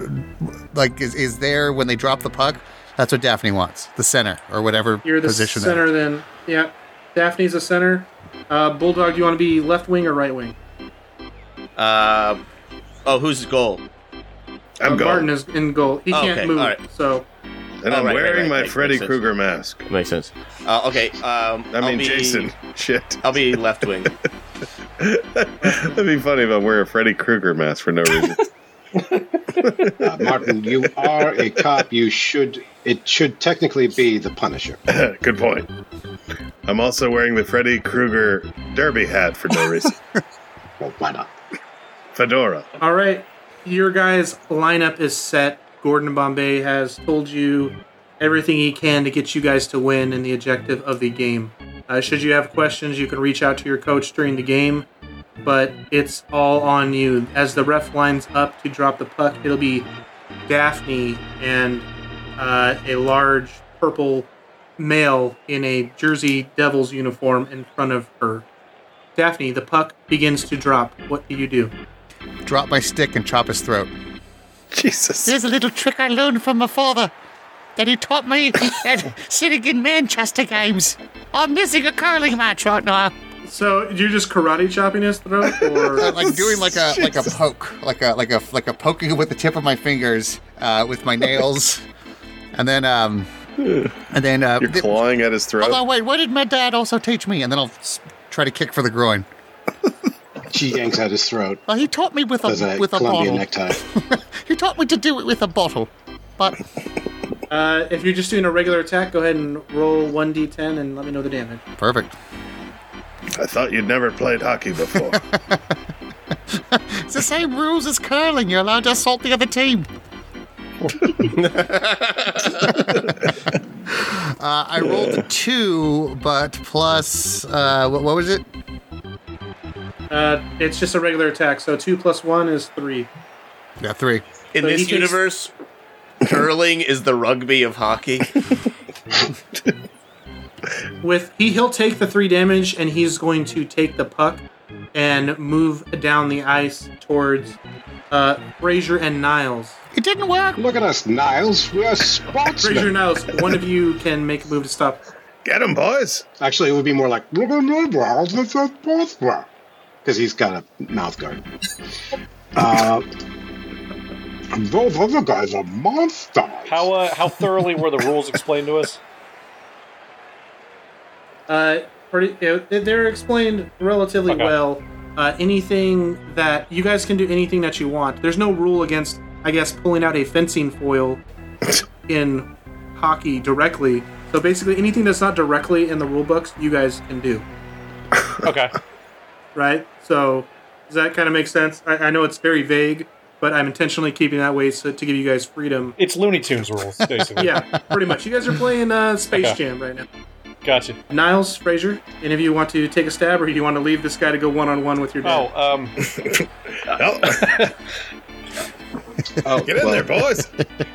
like is, is there when they drop the puck. That's what Daphne wants, the center or whatever You're the position. that- center, then. Yeah, Daphne's a center. Uh, Bulldog, do you want to be left wing or right wing? Uh, oh, who's goal? I'm uh, going. Martin is in goal. He Oh, can't okay, move, all right. so and Oh, I'm right, right, wearing right, my Freddy. Krueger mask. Makes sense. Uh, okay. Um, I I'll mean, be, Jason. Shit. I'll be left wing. That'd be funny if I wear a Freddy Krueger mask for no reason. Uh, Martin, you are a cop. You should. It should technically be the Punisher. Good point. I'm also wearing the Freddy Krueger derby hat for no reason. Well, why not? Fedora. All right, your guys' lineup is set. Gordon Bombay has told you everything he can to get you guys to win in the objective of the game. Uh, should you have questions, you can reach out to your coach during the game, but it's all on you. As the ref lines up to drop the puck, it'll be Daphne and uh, a large purple male in a Jersey Devils uniform in front of her. Daphne, the puck begins to drop. What do you do? Drop my stick and chop his throat. Jesus. There's a little trick I learned from my father that he taught me at sitting in Manchester games. I'm missing a curling match right now. So you're just karate chopping his throat, or Uh, like doing like a like a poke, like a like a like a poking with the tip of my fingers uh, with my nails, and then um, and then uh, You're th- clawing at his throat. Hold on, wait, what did my dad also teach me? and then I'll s- try to kick for the groin. She yanks out his throat. Well, he taught me with a Does a with a bottle. necktie. He taught me to do it with a bottle. But uh, if you're just doing a regular attack, go ahead and roll one d10 and let me know the damage. Perfect. I thought you'd never played hockey before. it's the same rules as curling. You're allowed to assault the other team. Uh, I rolled a two, but plus uh, what, what was it? Uh, it's just a regular attack, so two plus one is three. Yeah, three. In So this takes- universe, curling is the rugby of hockey. With he, he'll take the three damage, and he's going to take the puck and move down the ice towards uh, Frasier and Niles. It didn't work. Look at us, Niles. We're Frasier sportsmen. and Niles, one of you can make a move to stop. Get him, boys. Actually, it would be more like because he's got a mouth guard. Uh, those other guys are monsters. How uh, how thoroughly were the rules explained to us? Uh, pretty, uh, they're explained relatively Okay. well. Uh, anything that you guys can do anything that you want. There's no rule against, I guess, pulling out a fencing foil in hockey directly. So basically, anything that's not directly in the rule books, you guys can do. Okay. Right? So does that kind of make sense? I, I know it's very vague, but I'm intentionally keeping that way so to give you guys freedom. It's Looney Tunes rules, basically. Yeah, pretty much. You guys are playing uh, Space Okay. Jam right now. Gotcha. Niles, Frasier, any of you want to take a stab, or do you want to leave this guy to go one on one with your dad? Oh, um, Oh, Oh, get in well, there, boys.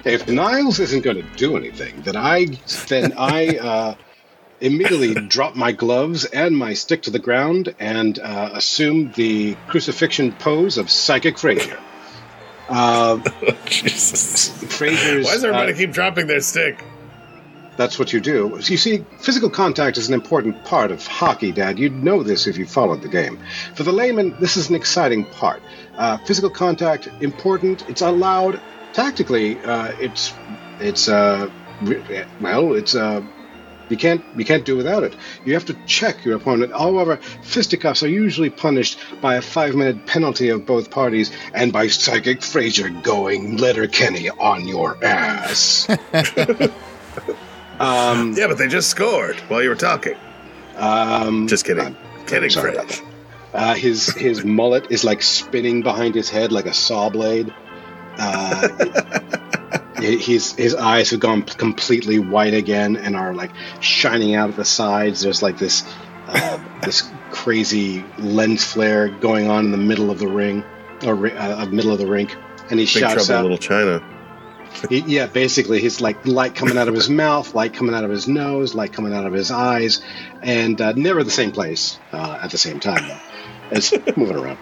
If Niles isn't going to do anything, then I then I uh, immediately drop my gloves and my stick to the ground and uh, assume the crucifixion pose of psychic Frasier. Uh, Jesus. Frasier's. Why does everybody uh, keep dropping their stick? That's what you do. You see, physical contact is an important part of hockey, Dad. You'd know this if you followed the game. For the layman, this is an exciting part. Uh, physical contact, important. It's allowed. Tactically, uh, it's it's uh, well, it's uh, you can't you can't do without it. You have to check your opponent. However, fisticuffs are usually punished by a five-minute penalty of both parties and by psychic Frasier going Letterkenny on your ass. um, Yeah, but they just scored while you were talking. um, Just kidding. kidding, Sorry about Fridge. Uh, his his mullet is like spinning behind his head like a saw blade. Uh, he- he's his eyes have gone completely white again and are like shining out at the sides. There's like this uh, this crazy lens flare going on in the middle of the ring or uh, middle of the rink, and he Big shouts trouble out. Little China. He, yeah, basically, he's like light coming out of his mouth, light coming out of his nose, light coming out of his eyes, and uh, never the same place uh, at the same time. Though. It's moving around,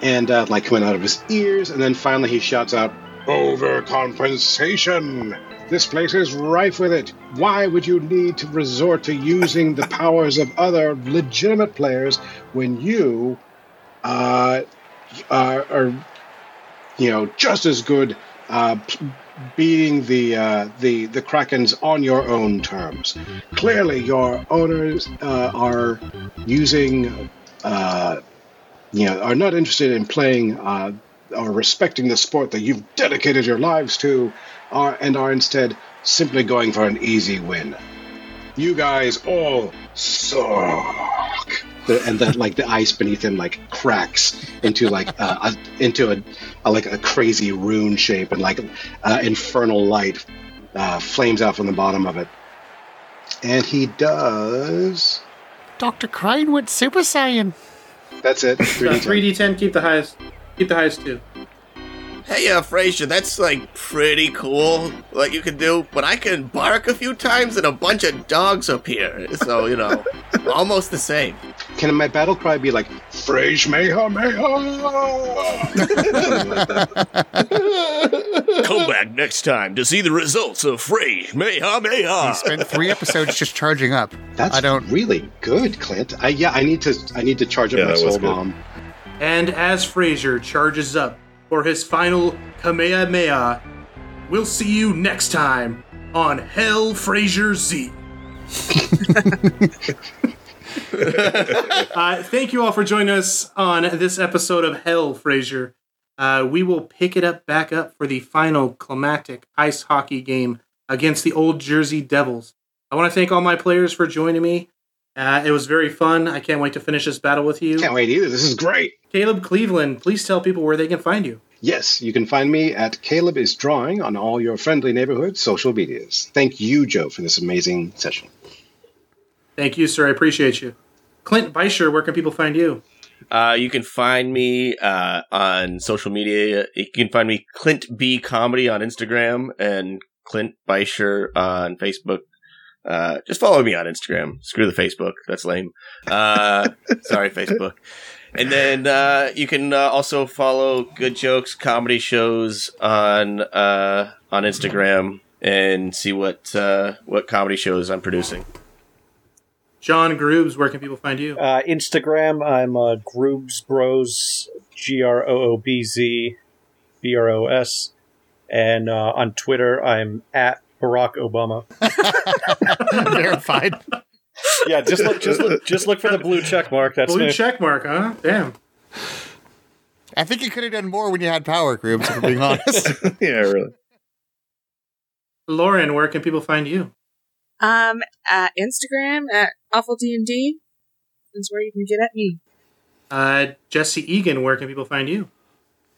and uh, like coming out of his ears, and then finally he shouts out, "Overcompensation! This place is rife with it. Why would you need to resort to using the powers of other legitimate players when you uh, are, are you know, just as good uh, beating the uh, the the Krakens on your own terms. Clearly, your owners uh, are using, uh, you know, are not interested in playing uh, or respecting the sport that you've dedicated your lives to, are, and are instead simply going for an easy win. You guys all suck. And then like the ice beneath him like cracks into like uh, a, into a, a like a crazy rune shape and like uh, infernal light uh, flames out from the bottom of it and he does Dr. Crane went Super Saiyan. that's it 3D10. 3d10, keep the highest. Keep the highest two. Hey, uh, Frasier, that's like pretty cool what you can do, but I can bark a few times and a bunch of dogs appear. So, you know, almost the same. can my battle cry be like Frage Meha Meha Come back next time to see the results of Frey Meha Meha! We Spent three episodes just charging up. that's I don't. really good Clint I yeah I need to I need to charge up Yeah, my that was soul good. bomb And as Frasier charges up for his final Kamehameha, we'll see you next time on Hell Frasier Z. uh, thank you all for joining us on this episode of Hell Frasier. Uh, we will pick it up back up for the final climactic ice hockey game against the Old Jersey Devils. I want to thank all my players for joining me. Uh, it was very fun. I can't wait to finish this battle with you. can't wait either this is great Caleb Cleveland, please tell people where they can find you. Yes, you can find me at Caleb is Drawing on all your friendly neighborhood social medias. Thank you, Joe, for this amazing session. Thank you, sir. I appreciate you. Clint Beischer, where can people find you? Uh, you can find me uh, on social media. You can find me Clint B Comedy on Instagram and Clint Beischer on Facebook. Uh, just follow me on Instagram. Screw the Facebook. That's lame. Uh, sorry, Facebook. And then uh, you can uh, also follow Good Jokes comedy shows on uh, on Instagram and see what uh, what comedy shows I'm producing. John Groobs, where can people find you? Uh, Instagram, I'm uh, Groobz Bros, G R O O B Z B R O S. And uh, on Twitter, I'm at Barack Obama. Verified. Yeah, just look, just look, just look for the blue check mark. That's Blue me. check mark, huh? Damn. I think you could have done more when you had power groups, if we're being honest. yeah, really. Lauren, where can people find you? Um, at Instagram at awful D and D is where you can get at me. Uh, Jesse Egan, where can people find you?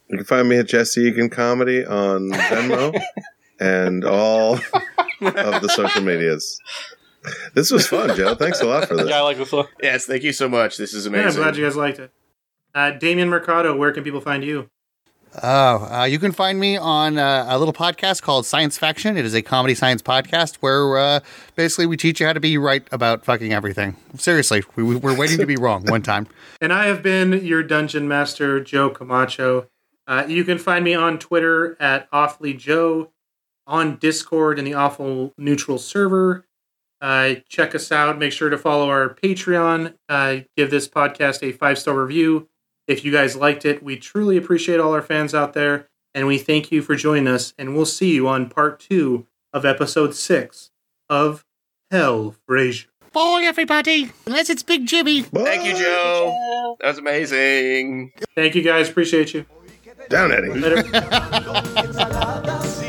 You can find me at Jesse Egan Comedy on Venmo and all of the social medias. This was fun, Joe. Thanks a lot for this. Yeah, I like this one. Yes, thank you so much. This is Yeah, I'm amazing. glad you guys liked it. Uh, Damien Mercado, where can people find you? Oh, uh, you can find me on uh, a little podcast called Science Faction. It is a comedy science podcast where uh, basically we teach you how to be right about fucking everything. Seriously, we, we- we're waiting to be wrong one time. And I have been your dungeon master, Joe Camacho. Uh, you can find me on Twitter at Awfully Joe, on Discord in the Awful Neutral server. Uh, check us out. Make sure to follow our Patreon. Uh, give this podcast a five star review if you guys liked it. We truly appreciate all our fans out there, and we thank you for joining us. And we'll see you on part two of episode six of Hell Frasier. Bye, everybody. Unless it's Big Jimmy. Thank you, Joe. That was amazing. Thank you guys. Appreciate you. Down, Eddie. Later. ensalada